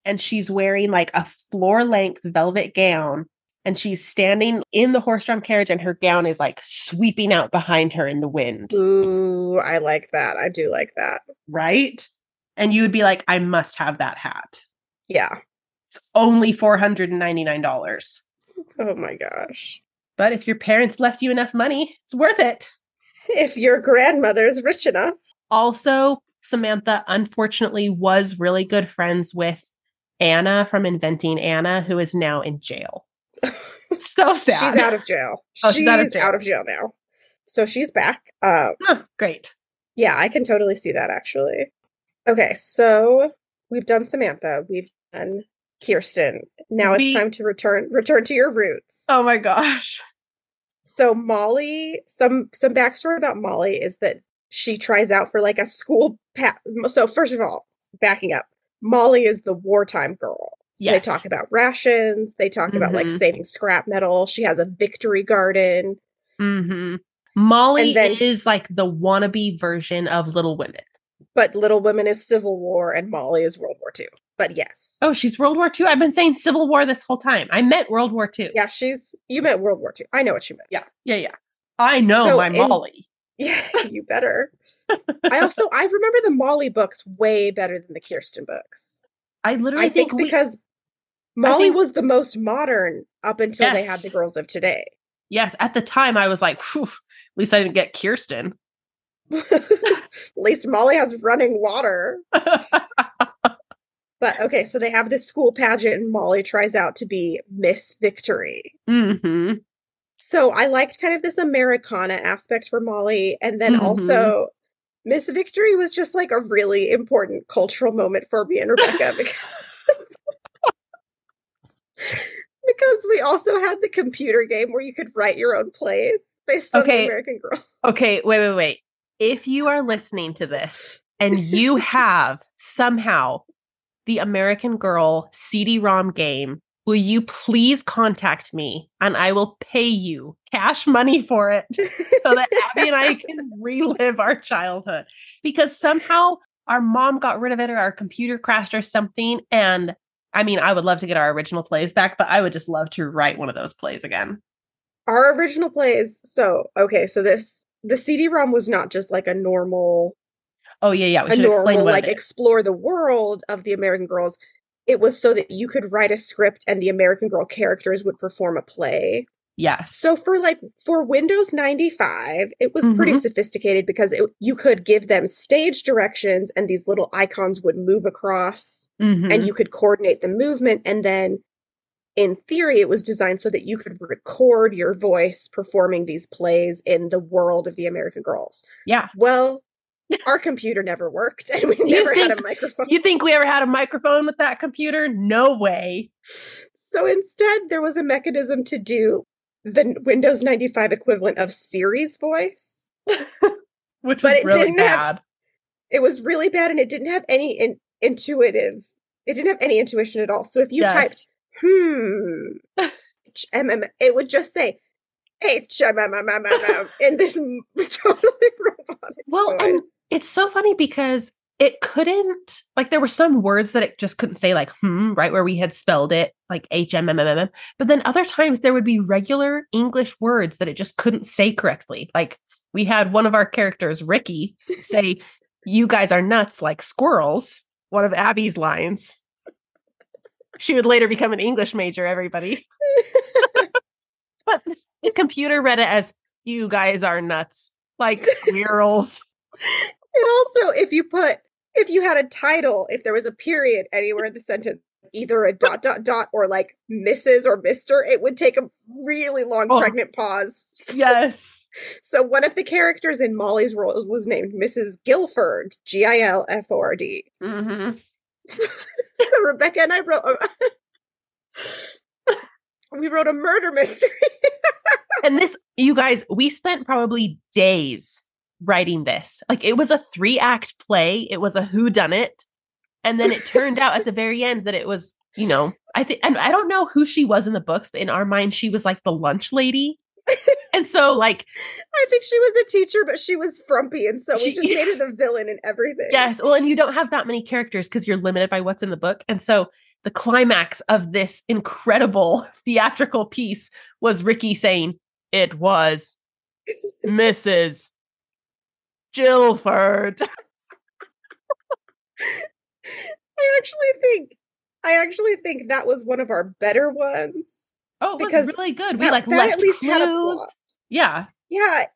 and she's wearing like a floor length velvet gown. And she's standing in the horse drawn carriage and her gown is like sweeping out behind her in the wind. Ooh, I like that. I do like that. Right. And you would be like, I must have that hat. Yeah. It's only $499. Oh my gosh. But if your parents left you enough money, it's worth it. If your grandmother's rich enough. Also, Samantha unfortunately was really good friends with Anna from Inventing Anna, who is now in jail. so sad. She's out of jail. Oh, she's out of jail. out of jail now. So she's back. Um, Huh, great. yeah, I can totally see that actually. Okay, so we've done Samantha, we've done Kirsten. Now it's time to return return to your roots. Oh my gosh. So Molly, some some backstory about Molly is that she tries out for like a school pa- so first of all, backing up, Molly is the wartime girl. So They talk about rations, they talk about like Mhm. saving scrap metal. She has a victory garden. hmm Molly then- is like the wannabe version of Little Women. But Little Women is Civil War and Molly is World War II. But yes. Oh, she's World War II. I've been saying Civil War this whole time. I meant World War II. Yeah, she's you meant World War II. I know what you meant. Yeah. Yeah. Yeah. I know So my in- Molly. Yeah, you better. I also I remember the Molly books way better than the Kirsten books. I literally I think we- because Molly think- was the most modern up until they had the girls of today. yes, at the time I was like, at least I didn't get Kirsten. At least Molly has running water. But okay, so they have this school pageant and Molly tries out to be Miss Victory. hmm So I liked kind of this Americana aspect for Molly. And then Mhm. also, Miss Victory was just like a really important cultural moment for me and Rebecca because, because we also had the computer game where you could write your own play based on Okay. the American Girl. Okay, wait, wait, wait. If you are listening to this and you have somehow the American Girl CD ROM game, will you please contact me and I will pay you cash money for it so that Abby and I can relive our childhood? Because somehow our mom got rid of it or our computer crashed or something. And I mean, I would love to get our original plays back, but I would just love to write one of those plays again. Our original plays. So, okay, so this, the CD ROM was not just like a normal Oh, yeah, yeah. We a normal what like it is. explore the world of the American Girls. It was so that you could write a script and the American Girl characters would perform a play. Yes. So for like for Windows 95, it was pretty Mhm. sophisticated because it, you could give them stage directions and these little icons would move across Mhm. and you could coordinate the movement and then in theory it was designed so that you could record your voice performing these plays in the world of the American Girls. yeah. Well, our computer never worked and we never had a microphone. You think we ever had a microphone with that computer? No way. So instead, there was a mechanism to do the Windows 95 equivalent of Siri's voice. Which was really didn't have- bad. It was really bad and it didn't have any in- intuitive, it didn't have any intuition at all. So if you Yes. typed, hmm, HMM, it would just say, HMMMMM in this totally robotic Well, voice. and it's so funny because it couldn't like there were some words that it just couldn't say like hmm right where we had spelled it like h m m m m. But then other times there would be regular english words that it just couldn't say correctly. Like we had one of our characters ricky say you guys are nuts like squirrels one of abby's lines. She would later become an english major everybody. But the computer read it as you guys are nuts like squirrels also, if you put, if you had a title, if there was a period anywhere in the sentence, either a dot dot dot or like Mrs. or Mister, it would take a really long Oh. pregnant pause. yes So one of the characters in Molly's role was named Mrs. Gilford, G I L F O R D. hmm So Rebecca and I wrote. A, we wrote a murder mystery. and this you guys we spent probably days writing this. Like it was a three act play. It was a who done it and then it turned out at the very end that it was you know i think and i don't know who she was in the books but in our mind she was like the lunch lady. And so like I think she was a teacher, but she was frumpy, and so we She- just made her the villain and everything. yes. Well and you don't have that many characters because you're limited by what's in the book. And so the climax of this incredible theatrical piece was ricky saying it was mrs Gilford. I actually think I actually think that was one of our better ones. Oh, it was Because really good. We that- like that left at least clues. Yeah. Yeah.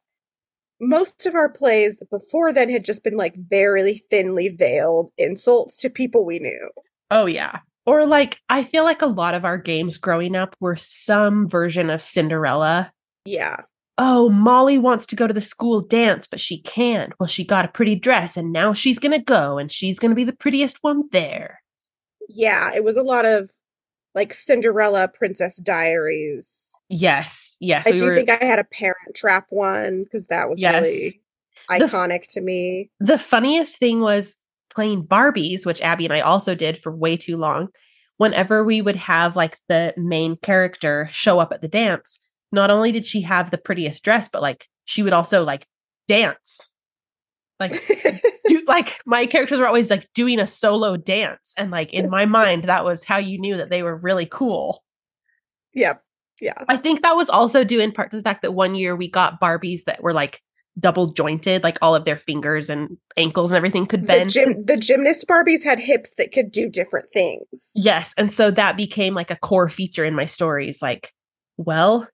Most of our plays before then had just been like very thinly veiled insults to people we knew. Oh yeah. Or like I feel like a lot of our games growing up were some version of Cinderella. Yeah. Oh, Molly wants to go to the school dance, but she can't. Well, she got a pretty dress and now she's going to go and she's going to be the prettiest one there. Yeah. It was a lot of like Cinderella Princess Diaries. Yes. Yes. I we do were- think I had a parent trap one because that was Yes. really The- iconic to me. the funniest thing was playing Barbies, which Abby and I also did for way too long. Whenever we would have like the main character show up at the dance, not only did she have the prettiest dress, but like she would also like dance. Like do like my characters were always like doing a solo dance. And like in my mind, that was how you knew that they were really cool. Yeah, Yeah. I think that was also due in part to the fact that one year we got Barbies that were like double jointed, like all of their fingers and ankles and everything could The, bend. gym, the gymnast Barbies had hips that could do different things. Yes. And so that became like a core feature in my stories. Like, well,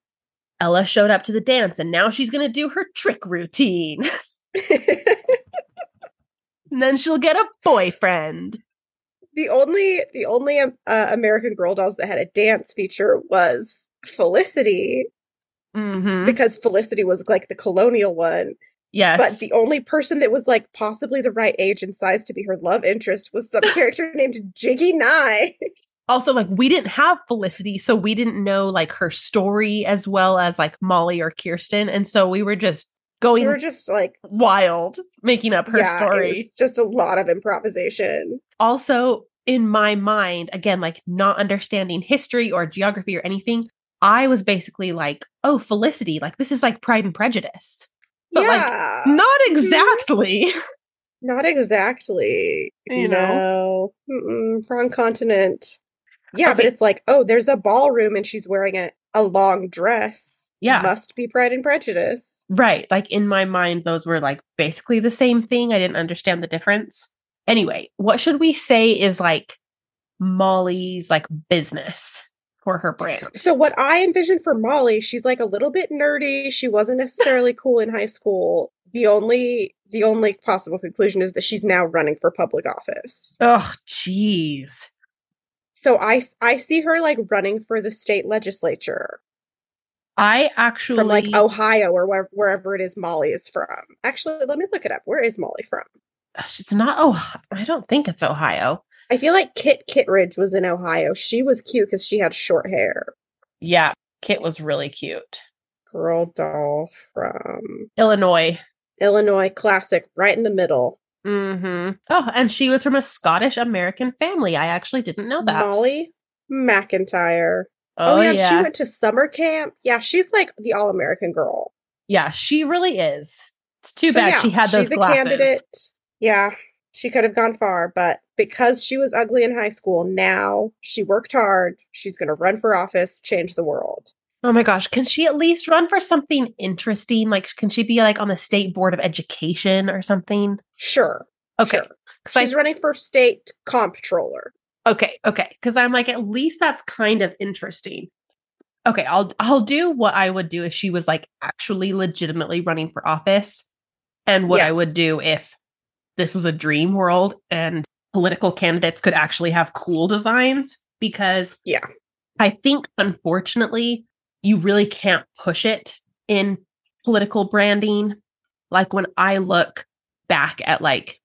Ella showed up to the dance and now she's going to do her trick routine. and then she'll get a boyfriend. the only the only um, uh, American Girl dolls that had a dance feature was Felicity Mm-hmm. because Felicity was like the colonial one. Yes. But the only person that was like possibly the right age and size to be her love interest was some character named Jiggy Nye. Also, like, we didn't have Felicity, so we didn't know like her story as well as like Molly or Kirsten. And so we were just going We were just like, wild making up her yeah, story. it was just a lot of improvisation. also in my mind again like not understanding history or geography or anything i was basically like oh felicity like this is like pride and prejudice But, like, not hmm? exactly not exactly. You You know? know, Mm-mm, wrong continent. Yeah, but it's like, oh, there's a ballroom and she's wearing a, a long dress. Yeah. must be Pride and Prejudice. right like in my mind those were like basically the same thing i didn't understand the difference anyway what should we say is like molly's like business for her brand. So what I envisioned for Molly, she's like a little bit nerdy. She wasn't necessarily cool in high school. The only the only possible conclusion is that she's now running for public office. Oh, jeez. So I I see her like running for the state legislature I actually from like Ohio or wherever, wherever it is Molly is from. Actually, let me look it up. Where is Molly from? It's not Oh, I don't think it's Ohio. I feel like Kit Kittredge was in Ohio. She was cute because she had short hair. Yeah, Kit was really cute. Girl doll from Illinois. Illinois, classic, right in the middle. Mm-hmm. Oh, and she was from a Scottish American family. I actually didn't know that. Molly McIntyre. Oh, Oh, yeah, yeah. she went to summer camp. Yeah, she's like the all American girl. yeah, she really is. It's too So, bad yeah, she had those she's a glasses. candidate. Yeah, she could have gone far, but because she was ugly in high school, now she worked hard. She's going to run for office, change the world. Oh my gosh, can she at least run for something interesting? Like, can she be like on the state board of education or something? Sure. Okay, Sure. 'cause I- She's running for state comptroller. okay, okay. Because I'm like, at least that's kind of interesting. Okay, I'll I'll do what I would do if she was like actually legitimately running for office, and what Yeah. I would do if this was a dream world and political candidates could actually have cool designs. Because Yeah. I think unfortunately you really can't push it in political branding. Like when I look back at like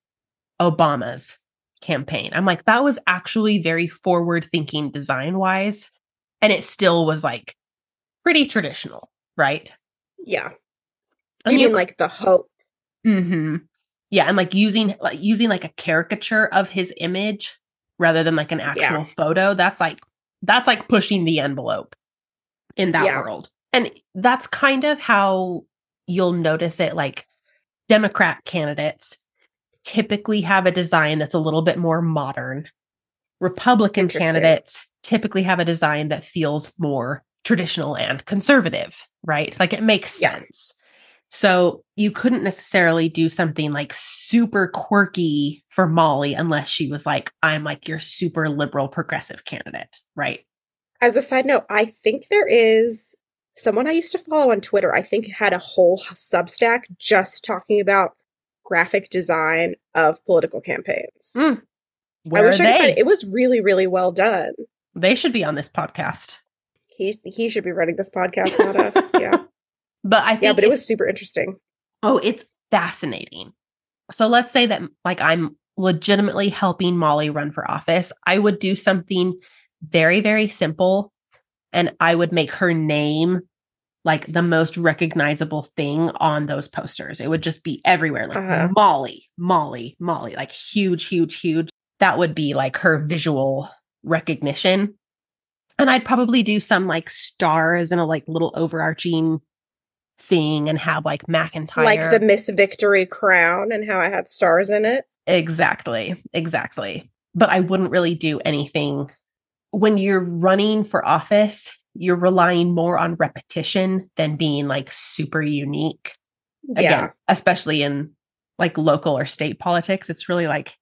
Obama's campaign, I'm like, that was actually very forward thinking design wise. And it still was like pretty traditional, right? Yeah. Do you you mean like the hope? hmm Yeah, and like using like using like a caricature of his image rather than like an actual photo. That's like that's like pushing the envelope in that Yeah. world. And that's kind of how you'll notice it like Democrat candidates typically have a design that's a little bit more modern. Republican candidates typically have a design that feels more traditional and conservative, right? Like it makes Yeah. sense. So you couldn't necessarily do something like super quirky for Molly unless she was like, I'm like your super liberal progressive candidate, right? As a side note, I think there is someone I used to follow on Twitter, I think had a whole Substack just talking about graphic design of political campaigns. Mm. I Where wish are I could find they? it. It was really, really well done. They should be on this podcast. He he should be running this podcast, not us. Yeah. But I think Yeah, but it it- was super interesting. Oh, it's fascinating. So let's say that like I'm legitimately helping Molly run for office. I would do something very, very simple and I would make her name like the most recognizable thing on those posters. It would just be everywhere like Uh-huh. Molly, Molly, Molly, like huge, huge, huge. That would be like her visual recognition. And I'd probably do some like stars and a like little overarching thing and have like McIntyre. Like the Miss Victory crown and how it had stars in it. Exactly. Exactly. But I wouldn't really do anything when you're running for office, you're relying more on repetition than being like super unique. Yeah. Again, especially in like local or state politics, it's really like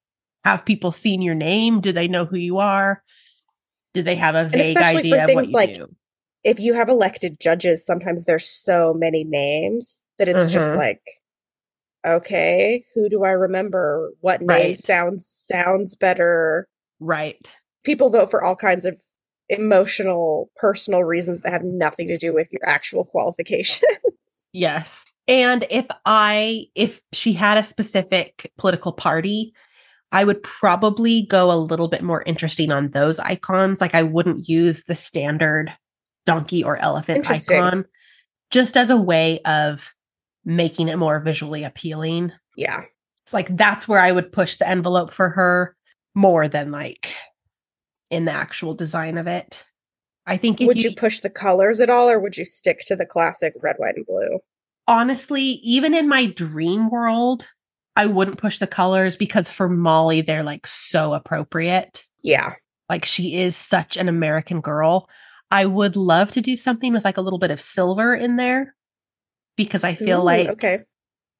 have people seen your name? Do they know who you are? Do they have a vague idea of what things you like- do? If you have elected judges, sometimes there's so many names that it's just Mhm. like, okay, who do I remember? What name Right. sounds sounds better? Right. People vote for all kinds of emotional, personal reasons that have nothing to do with your actual qualifications. Yes. And if I if she had a specific political party, I would probably go a little bit more interesting on those icons. Like I wouldn't use the standard donkey or elephant icon just as a way of making it more visually appealing. yeah. It's like that's where I would push the envelope for her more than like in the actual design of it. I think if Would you push the colors at all or would you stick to the classic red, white, and blue? honestly, even in my dream world, I wouldn't push the colors because for Molly, they're like so appropriate. Yeah. Like she is such an American girl. I would love to do something with like a little bit of silver in there because I feel Ooh, like okay.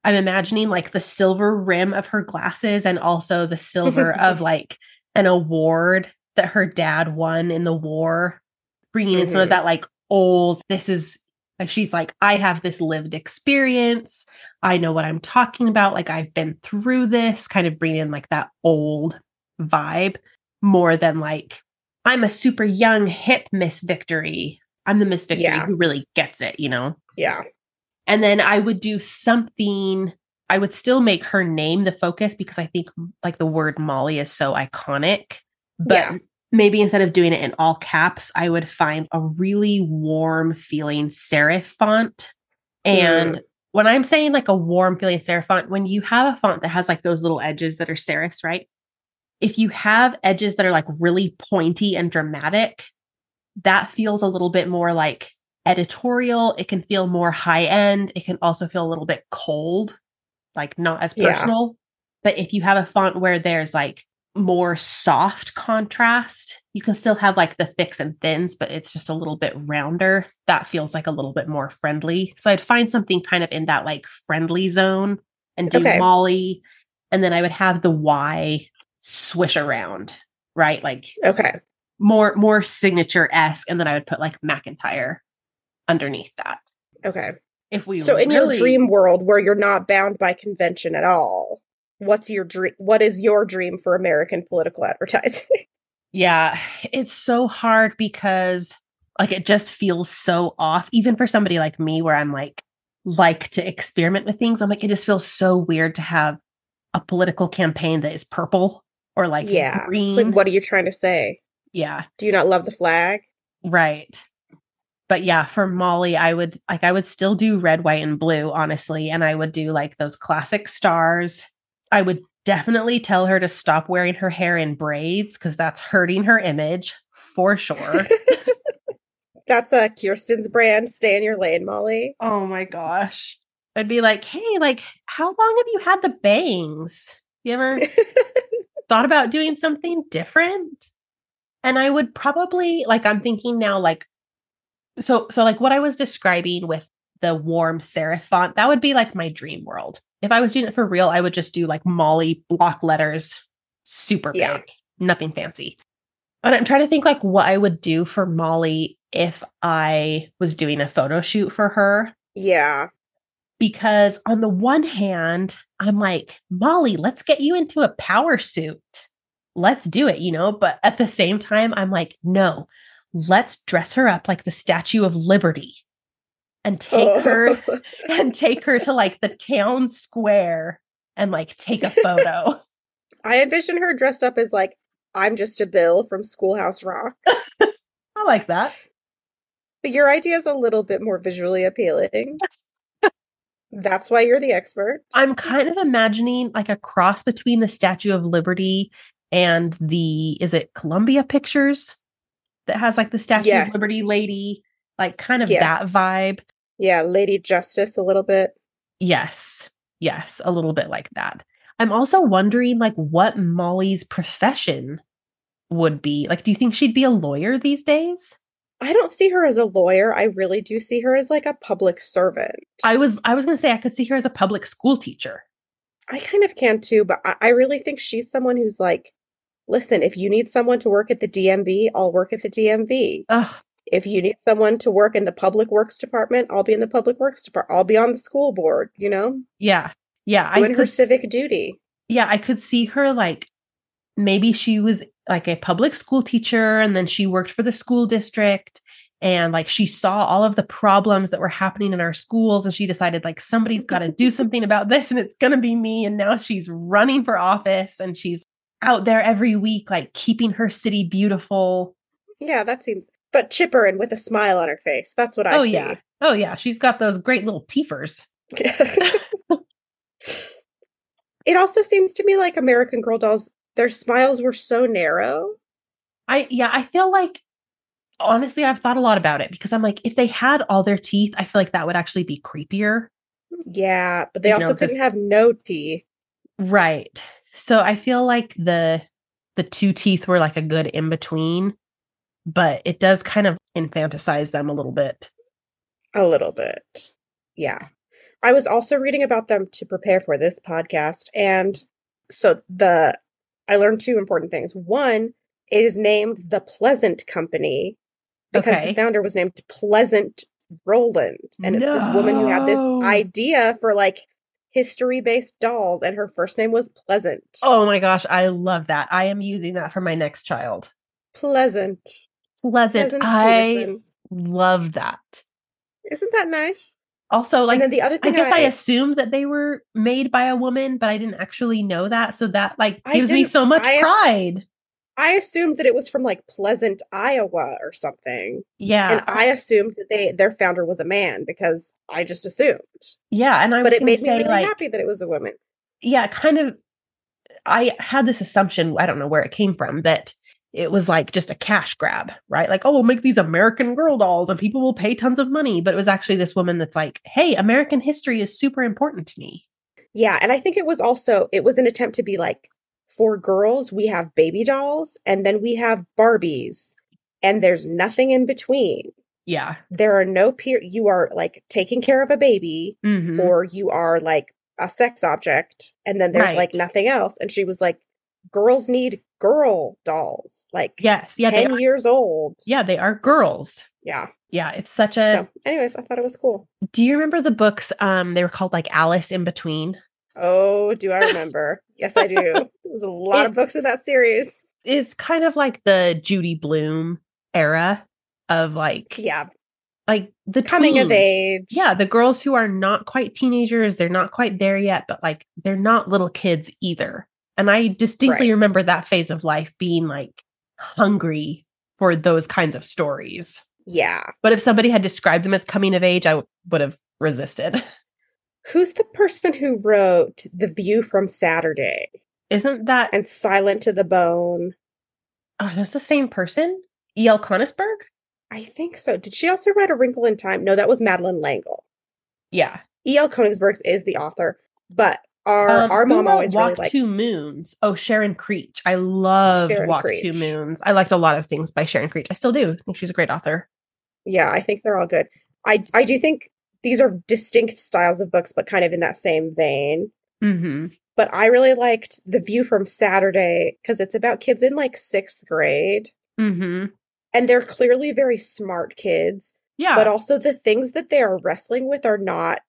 I'm imagining like the silver rim of her glasses and also the silver of like an award that her dad won in the war. bringing in some of Mhm. that like old, this is like, she's like, I have this lived experience. I know what I'm talking about. Like, I've been through this, kind of bringing in like that old vibe more than like, I'm a super young, hip Miss Victory. I'm the Miss Victory Yeah. who really gets it, you know? Yeah. And then I would do something, I would still make her name the focus because I think like the word Molly is so iconic. But Yeah. maybe instead of doing it in all caps, I would find a really warm feeling serif font. And mm. when I'm saying like a warm feeling serif font, when you have a font that has like those little edges that are serifs, right? If you have edges that are like really pointy and dramatic, that feels a little bit more like editorial. It can feel more high end. It can also feel a little bit cold, like not as Yeah. personal. But if you have a font where there's like more soft contrast, you can still have like the thicks and thins, but it's just a little bit rounder. That feels like a little bit more friendly. So I'd find something kind of in that like friendly zone and do Okay. Molly. And then I would have the Y swish around, right? Like Okay. more more signature esque, and then I would put like McIntyre underneath that. Okay. If we So in your dream world where you're not bound by convention at all, what's your dream what is your dream for American political advertising? yeah, it's so hard because like it just feels so off, even for somebody like me, where I'm like like to experiment with things. I'm like, it just feels so weird to have a political campaign that is purple or like yeah. green. It's like what are you trying to say? yeah, Do you not love the flag? Right. But yeah, for Molly, I would like I would still do red, white, and blue, honestly. And I would do like those classic stars. I would definitely tell her to stop wearing her hair in braids because that's hurting her image for sure. That's a Kirsten's brand. Stay in your lane, Molly. oh my gosh. I'd be like, hey, like, how long have you had the bangs? You ever thought about doing something different? And I would probably like I'm thinking now like so so like what I was describing with the warm serif font, that would be like my dream world. If I was doing it for real, I would just do like Molly block letters, super Yeah. big, nothing fancy. But I'm trying to think like what I would do for Molly if I was doing a photo shoot for her yeah. because on the one hand, I'm like, Molly, let's get you into a power suit. Let's do it, you know? But at the same time, I'm like, no, let's dress her up like the Statue of Liberty and take her oh. and take her to like the town square and like take a photo. I envision her dressed up as like I'm just a Bill from Schoolhouse Rock. I like that. But your idea is a little bit more visually appealing. That's why you're the expert. I'm kind of imagining like a cross between the Statue of Liberty and the is it Columbia Pictures that has like the Statue Yeah. of Liberty lady, like kind of Yeah. that vibe. Yeah, Lady Justice a little bit. Yes. Yes, a little bit like that. I'm also wondering like what Molly's profession would be. Like do you think she'd be a lawyer these days? I don't see her as a lawyer. I really do see her as like a public servant. I was I was going to say I could see her as a public school teacher. I kind of can too, but I, I really think she's someone who's like, listen, if you need someone to work at the DMV, I'll work at the DMV. Ugh, If you need someone to work in the public works department, I'll be in the public works department. I'll be on the school board, you know, yeah. Yeah, I doing her could s- civic duty. yeah, I could see her like maybe she was like a public school teacher and then she worked for the school district and like she saw all of the problems that were happening in our schools and she decided like somebody's got to do something about this and it's going to be me and now she's running for office and she's out there every week like keeping her city beautiful. Yeah, that seems, but chipper and with a smile on her face. That's what I oh see. yeah. Oh yeah, she's got those great little teefers. it also seems to me like American Girl dolls, their smiles were so narrow. I yeah, I feel like honestly I've thought a lot about it because I'm like if they had all their teeth, I feel like that would actually be creepier. Yeah, but they You also know, couldn't have no teeth. Right. So I feel like the the two teeth were like a good in between, but it does kind of infantilize them a little bit. A little bit. Yeah. I was also reading about them to prepare for this podcast. And so the I learned two important things. One, it is named the Pleasant Company because Okay. the founder was named Pleasant Rowland. And it's this woman who had this idea for like history based dolls, and her first name was Pleasant. Oh my gosh, I love that. I am using that for my next child. Pleasant. Pleasant. Pleasant I love that. Isn't that nice? Also, like and then the other I guess I, assumed that they were made by a woman, but I didn't actually know that. So that like gives me so much I ass- pride. I assumed that it was from like Pleasant, Iowa or something. Yeah. and I assumed that they their founder was a man because I just assumed. yeah. And I was But it made me really like, happy that it was a woman. yeah, kind of I had this assumption, I don't know where it came from, that it was like just a cash grab, right? Like, oh, we'll make these American girl dolls and people will pay tons of money. But it was actually this woman that's like, hey, American history is super important to me. Yeah, and I think it was also it was an attempt to be like for girls we have baby dolls and then we have Barbies and there's nothing in between. Yeah. There are no peer you are like taking care of a baby Mhm. or you are like a sex object and then there's like nothing else and she was like girls need girl dolls like yes. Yeah. 10 years old. yeah. They are girls. Yeah. Yeah. It's such a. So, anyways, I thought it was cool. do you remember the books? Um, They were called like Alice in Between. Oh, do I remember? yes, I do. There was a lot of books in that series. It's kind of like the Judy Blume era of like, Yeah, like the coming of age. Yeah, the girls who are not quite teenagers, they're not quite there yet, but like they're not little kids either. And I distinctly Right. remember that phase of life being like hungry for those kinds of stories. yeah. But if somebody had described them as coming of age, I w- would have resisted. Who's the person who wrote The View from Saturday Isn't that and Silent to the Bone? are those the same person? E.L. Konigsburg? I think so. Did she also write A Wrinkle in Time? No, that was Madeleine L'Engle. Yeah. E.L. Konigsburg is the author, but our Um, our mom always really Walk liked. Two Moons. Oh, Sharon Creech. I love Walk Two Creech. Moons. I liked a lot of things by Sharon Creech. I still do. I think she's a great author. Yeah, I think they're all good. I I do think these are distinct styles of books, but kind of in that same vein. Mm-hmm. But I really liked The View from Saturday because it's about kids in like sixth grade, Mm-hmm. and they're clearly very smart kids. Yeah. but also the things that they are wrestling with are not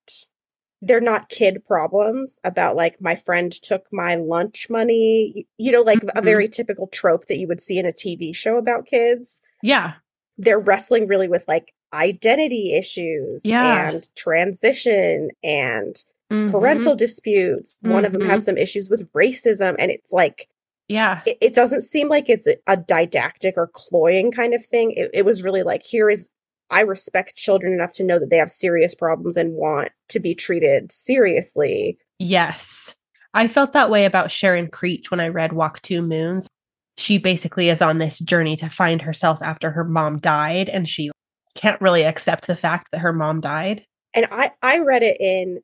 they're not kid problems about like my friend took my lunch money you know like a Mhm. very typical trope that you would see in a tv show about kids yeah. they're wrestling really with like identity issues Yeah. and transition and Mhm. parental disputes one of them has some issues with racism and it's like Yeah. it, it doesn't seem like it's a, a didactic or cloying kind of thing. It, it was really like, here is, I respect children enough to know that they have serious problems and want to be treated seriously. Yes. I felt that way about Sharon Creech when I read Walk Two Moons. She basically is on this journey to find herself after her mom died, and she can't really accept the fact that her mom died. And I, I read it in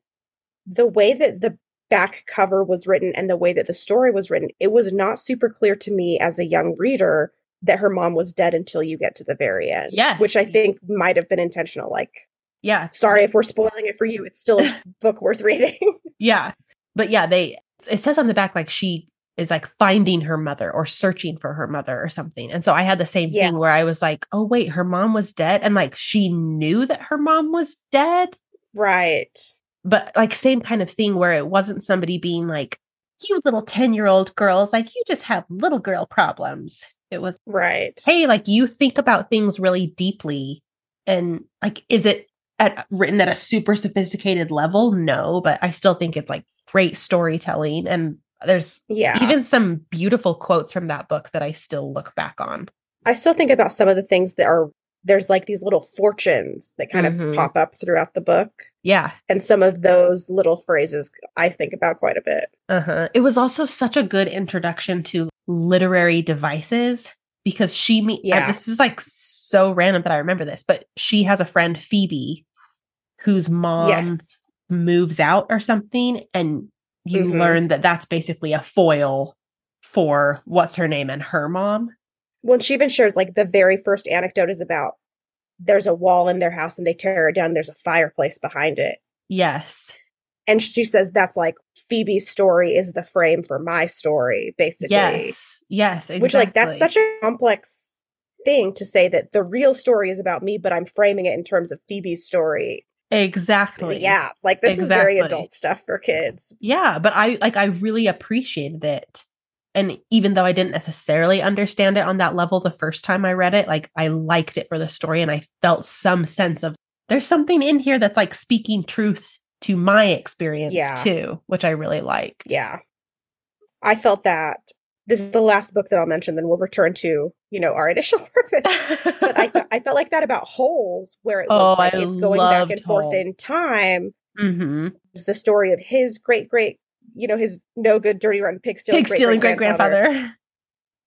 the way that the back cover was written and the way that the story was written. It was not super clear to me as a young reader that her mom was dead until you get to the very end. Yes. Which I think might have been intentional. Like, Yeah. sorry if we're spoiling it for you. It's still a book worth reading. Yeah. But yeah, they, it says on the back, like she is like finding her mother or searching for her mother or something. And so I had the same Yeah. thing where I was like, oh, wait, her mom was dead. And like she knew that her mom was dead. right. but like same kind of thing where it wasn't somebody being like you little 10 year old girls like you just have little girl problems it was Right. hey like you think about things really deeply and like is it at, written at a super sophisticated level no but i still think it's like great storytelling and there's Yeah. even some beautiful quotes from that book that i still look back on I still think about some of the things that are there's like these little fortunes that kind Mhm. of pop up throughout the book. yeah And some of those little phrases I think about quite a bit. Uh-huh. It was also such a good introduction to literary devices because she me Yeah. this is like so random that I remember this, but she has a friend Phoebe whose mom yes. moves out or something and you Mhm. learn that that's basically a foil for what's her name and her mom. When she even shares like the very first anecdote is about there's a wall in their house and they tear it down and there's a fireplace behind it. Yes. And she says that's like Phoebe's story is the frame for my story, basically. Yes. Yes, exactly. Which like that's such a complex thing to say that the real story is about me, but I'm framing it in terms of Phoebe's story. Exactly. Yeah, like this Exactly. is very adult stuff for kids. Yeah, but I like I really appreciated it. And even though I didn't necessarily understand it on that level the first time I read it, like I liked it for the story and I felt some sense of there's something in here that's like speaking truth to my experience Yeah. too, which I really liked. Yeah. I felt that. This is the last book that I'll mention, then we'll return to, you know, our initial purpose. But I, fe- I felt like that about Holes, where it Oh, like it's going back and loved forth in Holes. time. hmm It's the story of his great great, you know, his no good, dirty, rotten pig stealing Pig stealing great grandfather.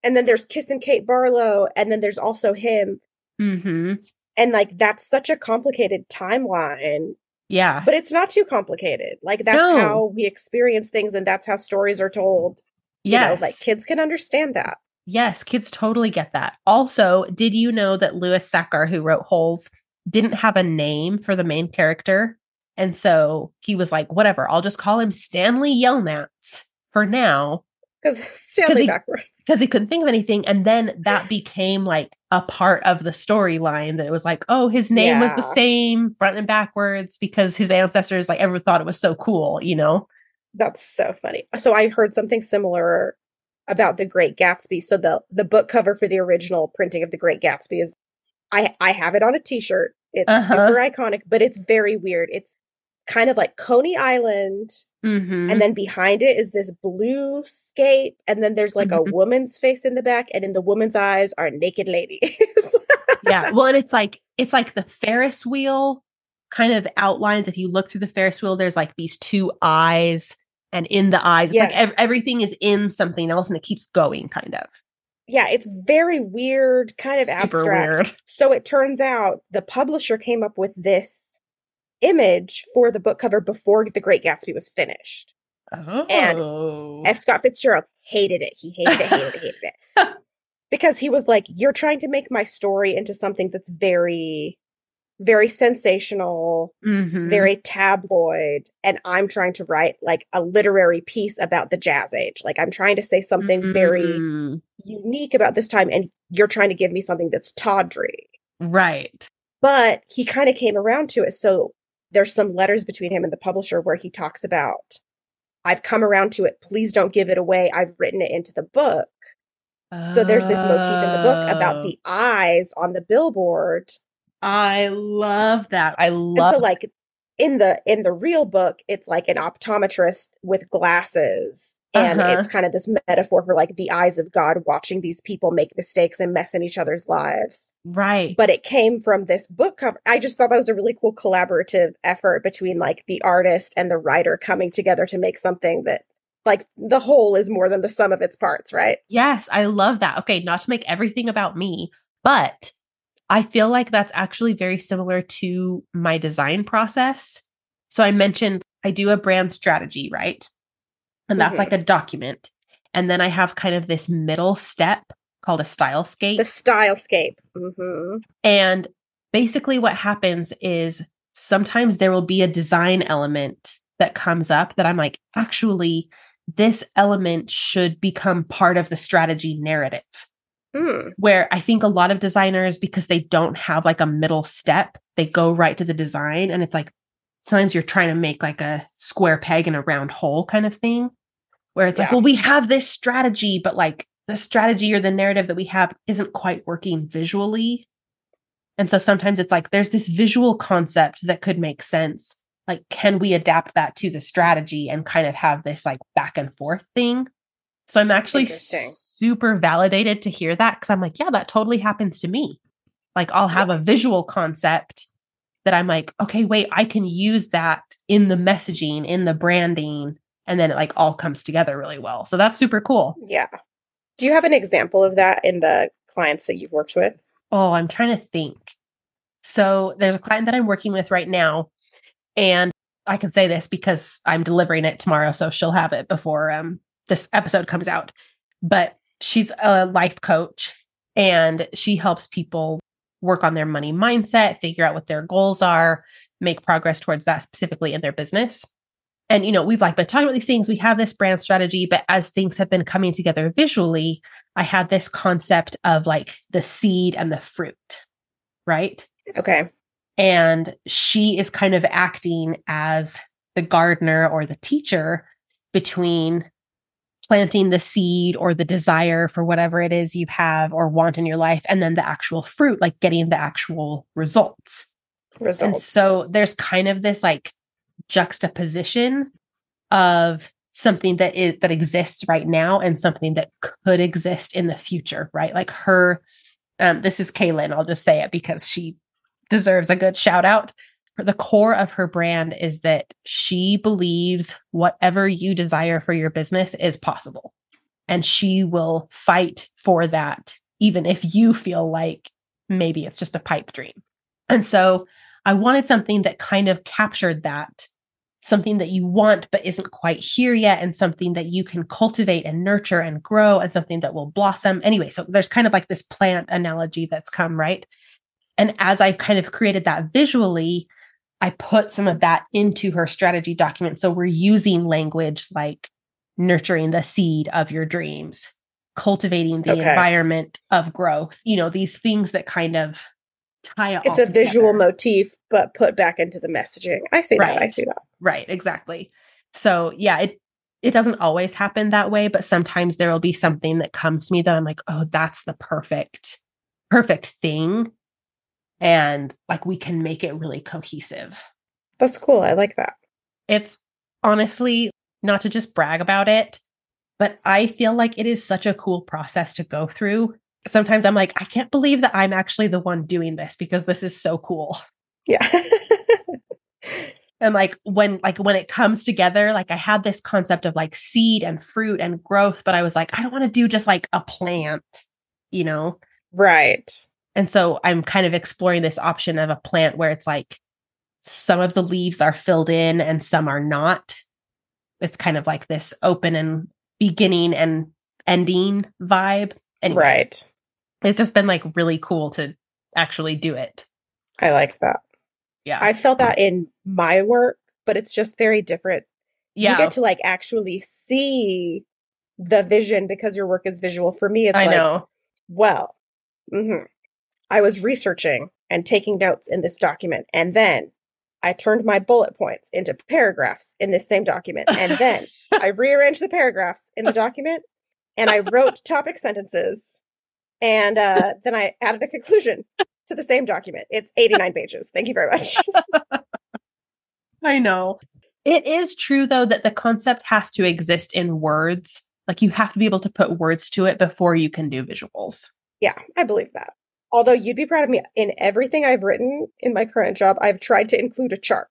And then there's Kissin' Kate Barlow, and then there's also him. hmm And like that's such a complicated timeline, Yeah. but it's not too complicated. Like that's No. how we experience things, and that's how stories are told. You know, like kids can understand that. Yes, kids totally get that. Also, did you know that Louis Sachar, who wrote Holes, didn't have a name for the main character? And so he was like, whatever, I'll just call him Stanley Yelnats for now Because Stanley he- backward. because he couldn't think of anything. And then that became like a part of the storyline that it was like, oh, his name was the same front and backwards because his ancestors, like, everyone thought it was so cool, you know? That's so funny. So I heard something similar about the Great Gatsby. So the the book cover for the original printing of the Great Gatsby is I I have it on a t-shirt. It's Uh-huh. super iconic, but it's very weird. It's kind of like Coney Island Mm-hmm. and then behind it is this blue scape and then there's like Mhm. a woman's face in the back and in the woman's eyes are naked ladies. yeah. Well, and it's like it's like the Ferris wheel kind of outlines. If you look through the Ferris wheel, there's like these two eyes, and in the eyes, it's like ev- everything is in something else, and it keeps going, kind of. yeah, it's very weird, kind of Super abstract. weird. So it turns out the publisher came up with this image for the book cover before The Great Gatsby was finished. Oh, And F. Scott Fitzgerald hated it. He hated it, hated it, hated it. Because he was like, You're trying to make my story into something that's very, very sensational, Mhm. very tabloid, and I'm trying to write like a literary piece about the jazz age. Like I'm trying to say something very Mm, unique about this time, and you're trying to give me something that's tawdry. right. but he kind of came around to it. So there's some letters between him and the publisher where he talks about, I've come around to it. Please don't give it away. I've written it into the book. So there's this motif in the book about Oh. the eyes on the billboard. I love that. I And love. so like in the in the real book, it's like an optometrist with glasses. And Uh-huh. it's kind of this metaphor for like the eyes of God watching these people make mistakes and mess in each other's lives. right. but it came from this book cover. I just thought that was a really cool collaborative effort between like the artist and the writer coming together to make something that like the whole is more than the sum of its parts, right? Yes, I love that. Okay, not to make everything about me, but I feel like that's actually very similar to my design process. So I mentioned I do a brand strategy, right? And that's Mhm. like a document. And then I have kind of this middle step called a stylescape. The stylescape. hmm And basically, what happens is sometimes there will be a design element that comes up that I'm like, actually, this element should become part of the strategy narrative. Mm. Where I think a lot of designers, because they don't have like a middle step, they go right to the design. And it's like sometimes you're trying to make like a square peg in a round hole kind of thing, where it's like, well, we have this strategy, but like the strategy or the narrative that we have isn't quite working visually. And so sometimes it's like there's this visual concept that could make sense. Like, can we adapt that to the strategy and kind of have this like back and forth thing? So I'm actually super validated to hear that because I'm like, yeah, that totally happens to me. Like, I'll have a visual concept that I'm like, okay, wait, I can use that in the messaging, in the branding, and then it like all comes together really well. So that's super cool. Yeah. Do you have an example of that in the clients that you've worked with? Oh, I'm trying to think. So there's a client that I'm working with right now, and I can say this because I'm delivering it tomorrow, so she'll have it before um this episode comes out. But she's a life coach and she helps people work on their money mindset, figure out what their goals are, make progress towards that specifically in their business. And you know, we've like been talking about these things, we have this brand strategy, but as things have been coming together visually, I had this concept of like the seed and the fruit, right? Okay. And she is kind of acting as the gardener or the teacher between planting the seed or the desire for whatever it is you have or want in your life, and then the actual fruit, like getting the actual results. Results. And so there's kind of this like juxtaposition of something that is that exists right now and something that could exist in the future, right? Like her, um, this is Kaylin, I'll just say it because she deserves a good shout out. The core of her brand is that she believes whatever you desire for your business is possible. And she will fight for that, even if you feel like maybe it's just a pipe dream. And so I wanted something that kind of captured that something that you want but isn't quite here yet and something that you can cultivate and nurture and grow and something that will blossom anyway so there's kind of like this plant analogy that's come right and as i kind of created that visually i put some of that into her strategy document so we're using language like nurturing the seed of your dreams cultivating the Okay. environment of growth you know these things that kind of tie it it's a visual motif, but put back into the messaging. I see that. I Right. see that. Right, exactly. So yeah, it it doesn't always happen that way, but sometimes there will be something that comes to me that I'm like, oh, that's the perfect, perfect thing. And like we can make it really cohesive. That's cool. I like that. It's honestly not to just brag about it, but I feel like it is such a cool process to go through. Sometimes I'm like, I can't believe that I'm actually the one doing this because this is so cool. Yeah. and like when like when it comes together like i had this concept of like seed and fruit and growth but i was like i don't want to do just like a plant you know right. And so i'm kind of exploring this option of a plant where it's like some of the leaves are filled in and some are not it's kind of like this open and beginning and ending vibe anyway Right. it's just been like really cool to actually do it I like that. yeah I felt that in my work, but it's just very different. yeah You get to like actually see the vision because your work is visual. For me, it's i like, know well, mhm. I was researching and taking notes in this document, and then I turned my bullet points into paragraphs in this same document, and then I rearranged the paragraphs in the document, and I wrote topic sentences, and uh, then I added a conclusion to the same document. It's 89 pages. Thank you very much. I know. It is true though that the concept has to exist in words. Like you have to be able to put words to it before you can do visuals. Yeah, I believe that. Although you'd be proud of me, in everything I've written in my current job, I've tried to include a chart.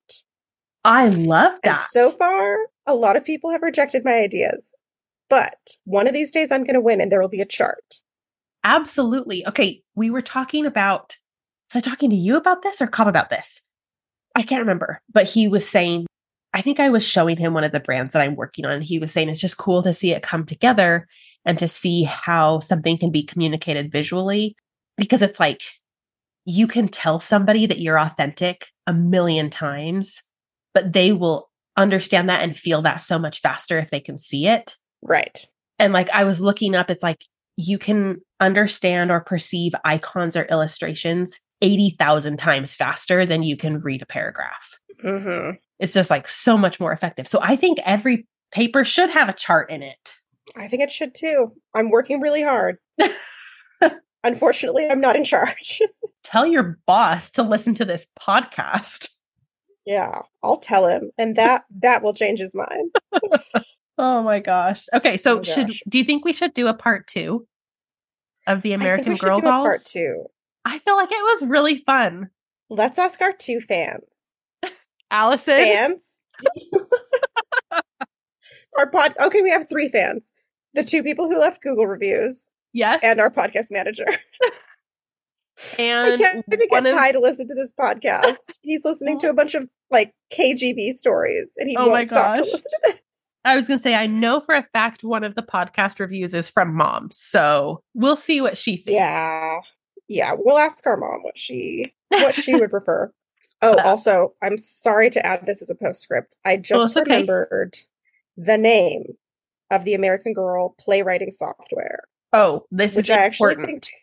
I love And that. so far, a lot of people have rejected my ideas. But one of these days, I'm going to win and there will be a chart. Absolutely. Okay, we were talking about was I talking to you about this or Cobb about this? I can't remember, but he was saying I think I was showing him one of the brands that I'm working on and he was saying it's just cool to see it come together and to see how something can be communicated visually because it's like you can tell somebody that you're authentic a million times, but they will understand that and feel that so much faster if they can see it. Right. And like I was looking up, it's like you can understand or perceive icons or illustrations 80,000 times faster than you can read a paragraph. hmm It's just like so much more effective. So I think every paper should have a chart in it. I think it should too. I'm working really hard. Unfortunately, I'm not in charge. Tell your boss to listen to this podcast. yeah, I'll tell him, and that that will change his mind. Oh my gosh. Okay, so Oh should gosh. do you think we should do a part 2 of the American Girl do a Dolls? part two. I feel like it was really fun. Let's ask our two fans. Allison, Fans. our pod. Okay, we have three fans. The two people who left Google reviews yes, and our podcast manager. and I can't even get of- Ty to listen to this podcast. He's listening to oh. a bunch of like KGB stories, and he Oh won't stop to listen to this. I was going to say, I know for a fact one of the podcast reviews is from mom. So we'll see what she thinks. Yeah, yeah. We'll ask our mom what she what she would prefer. Oh, also, I'm sorry to add this as a postscript. I oh, just it's okay. remembered the name of the American Girl playwriting software. Oh, this which is I actually important. think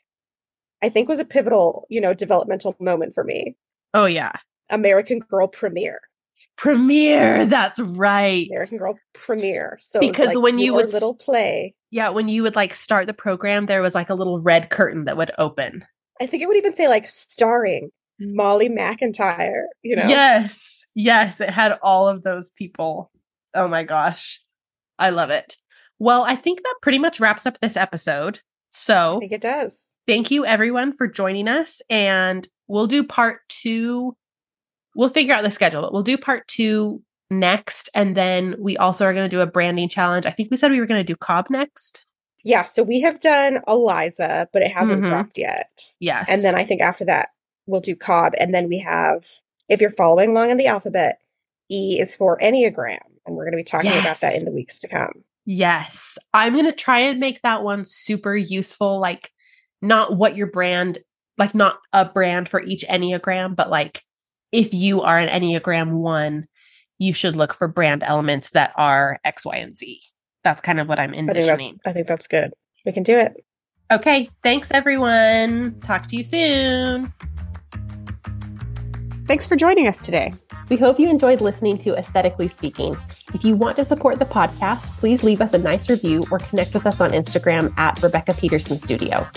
I think was a pivotal, you know, developmental moment for me. oh yeah. American Girl premiere. Premiere. That's right. American Girl premiere. So Because like when you would little play, Yeah, when you would like start the program, there was like a little red curtain that would open. I think it would even say like starring Molly McIntyre, you know? Yes. Yes. It had all of those people. Oh my gosh. I love it. Well, I think that pretty much wraps up this episode. So I think it does. thank you everyone for joining us. And we'll do part two. We'll figure out the schedule, but we'll do part two next. And then we also are going to do a branding challenge. I think we said we were going to do Cobb next. Yeah, so we have done Eliza, but it hasn't Mhm. dropped yet. Yes. And then I think after that, we'll do Cobb. And then we have, if you're following along in the alphabet, E is for Enneagram. And we're going to be talking about that in the weeks to come. Yes. I'm going to try and make that one super useful. Like, not what your brand, like, not a brand for each Enneagram, but like, if you are an Enneagram one, you should look for brand elements that are X, Y, and Z. That's kind of what I'm I think, envisioning. I think that's good. We can do it. Okay. Thanks, everyone. Talk to you soon. Thanks for joining us today. We hope you enjoyed listening to Aesthetically Speaking. If you want to support the podcast, please leave us a nice review or connect with us on Instagram at Rebecca Peterson Studio.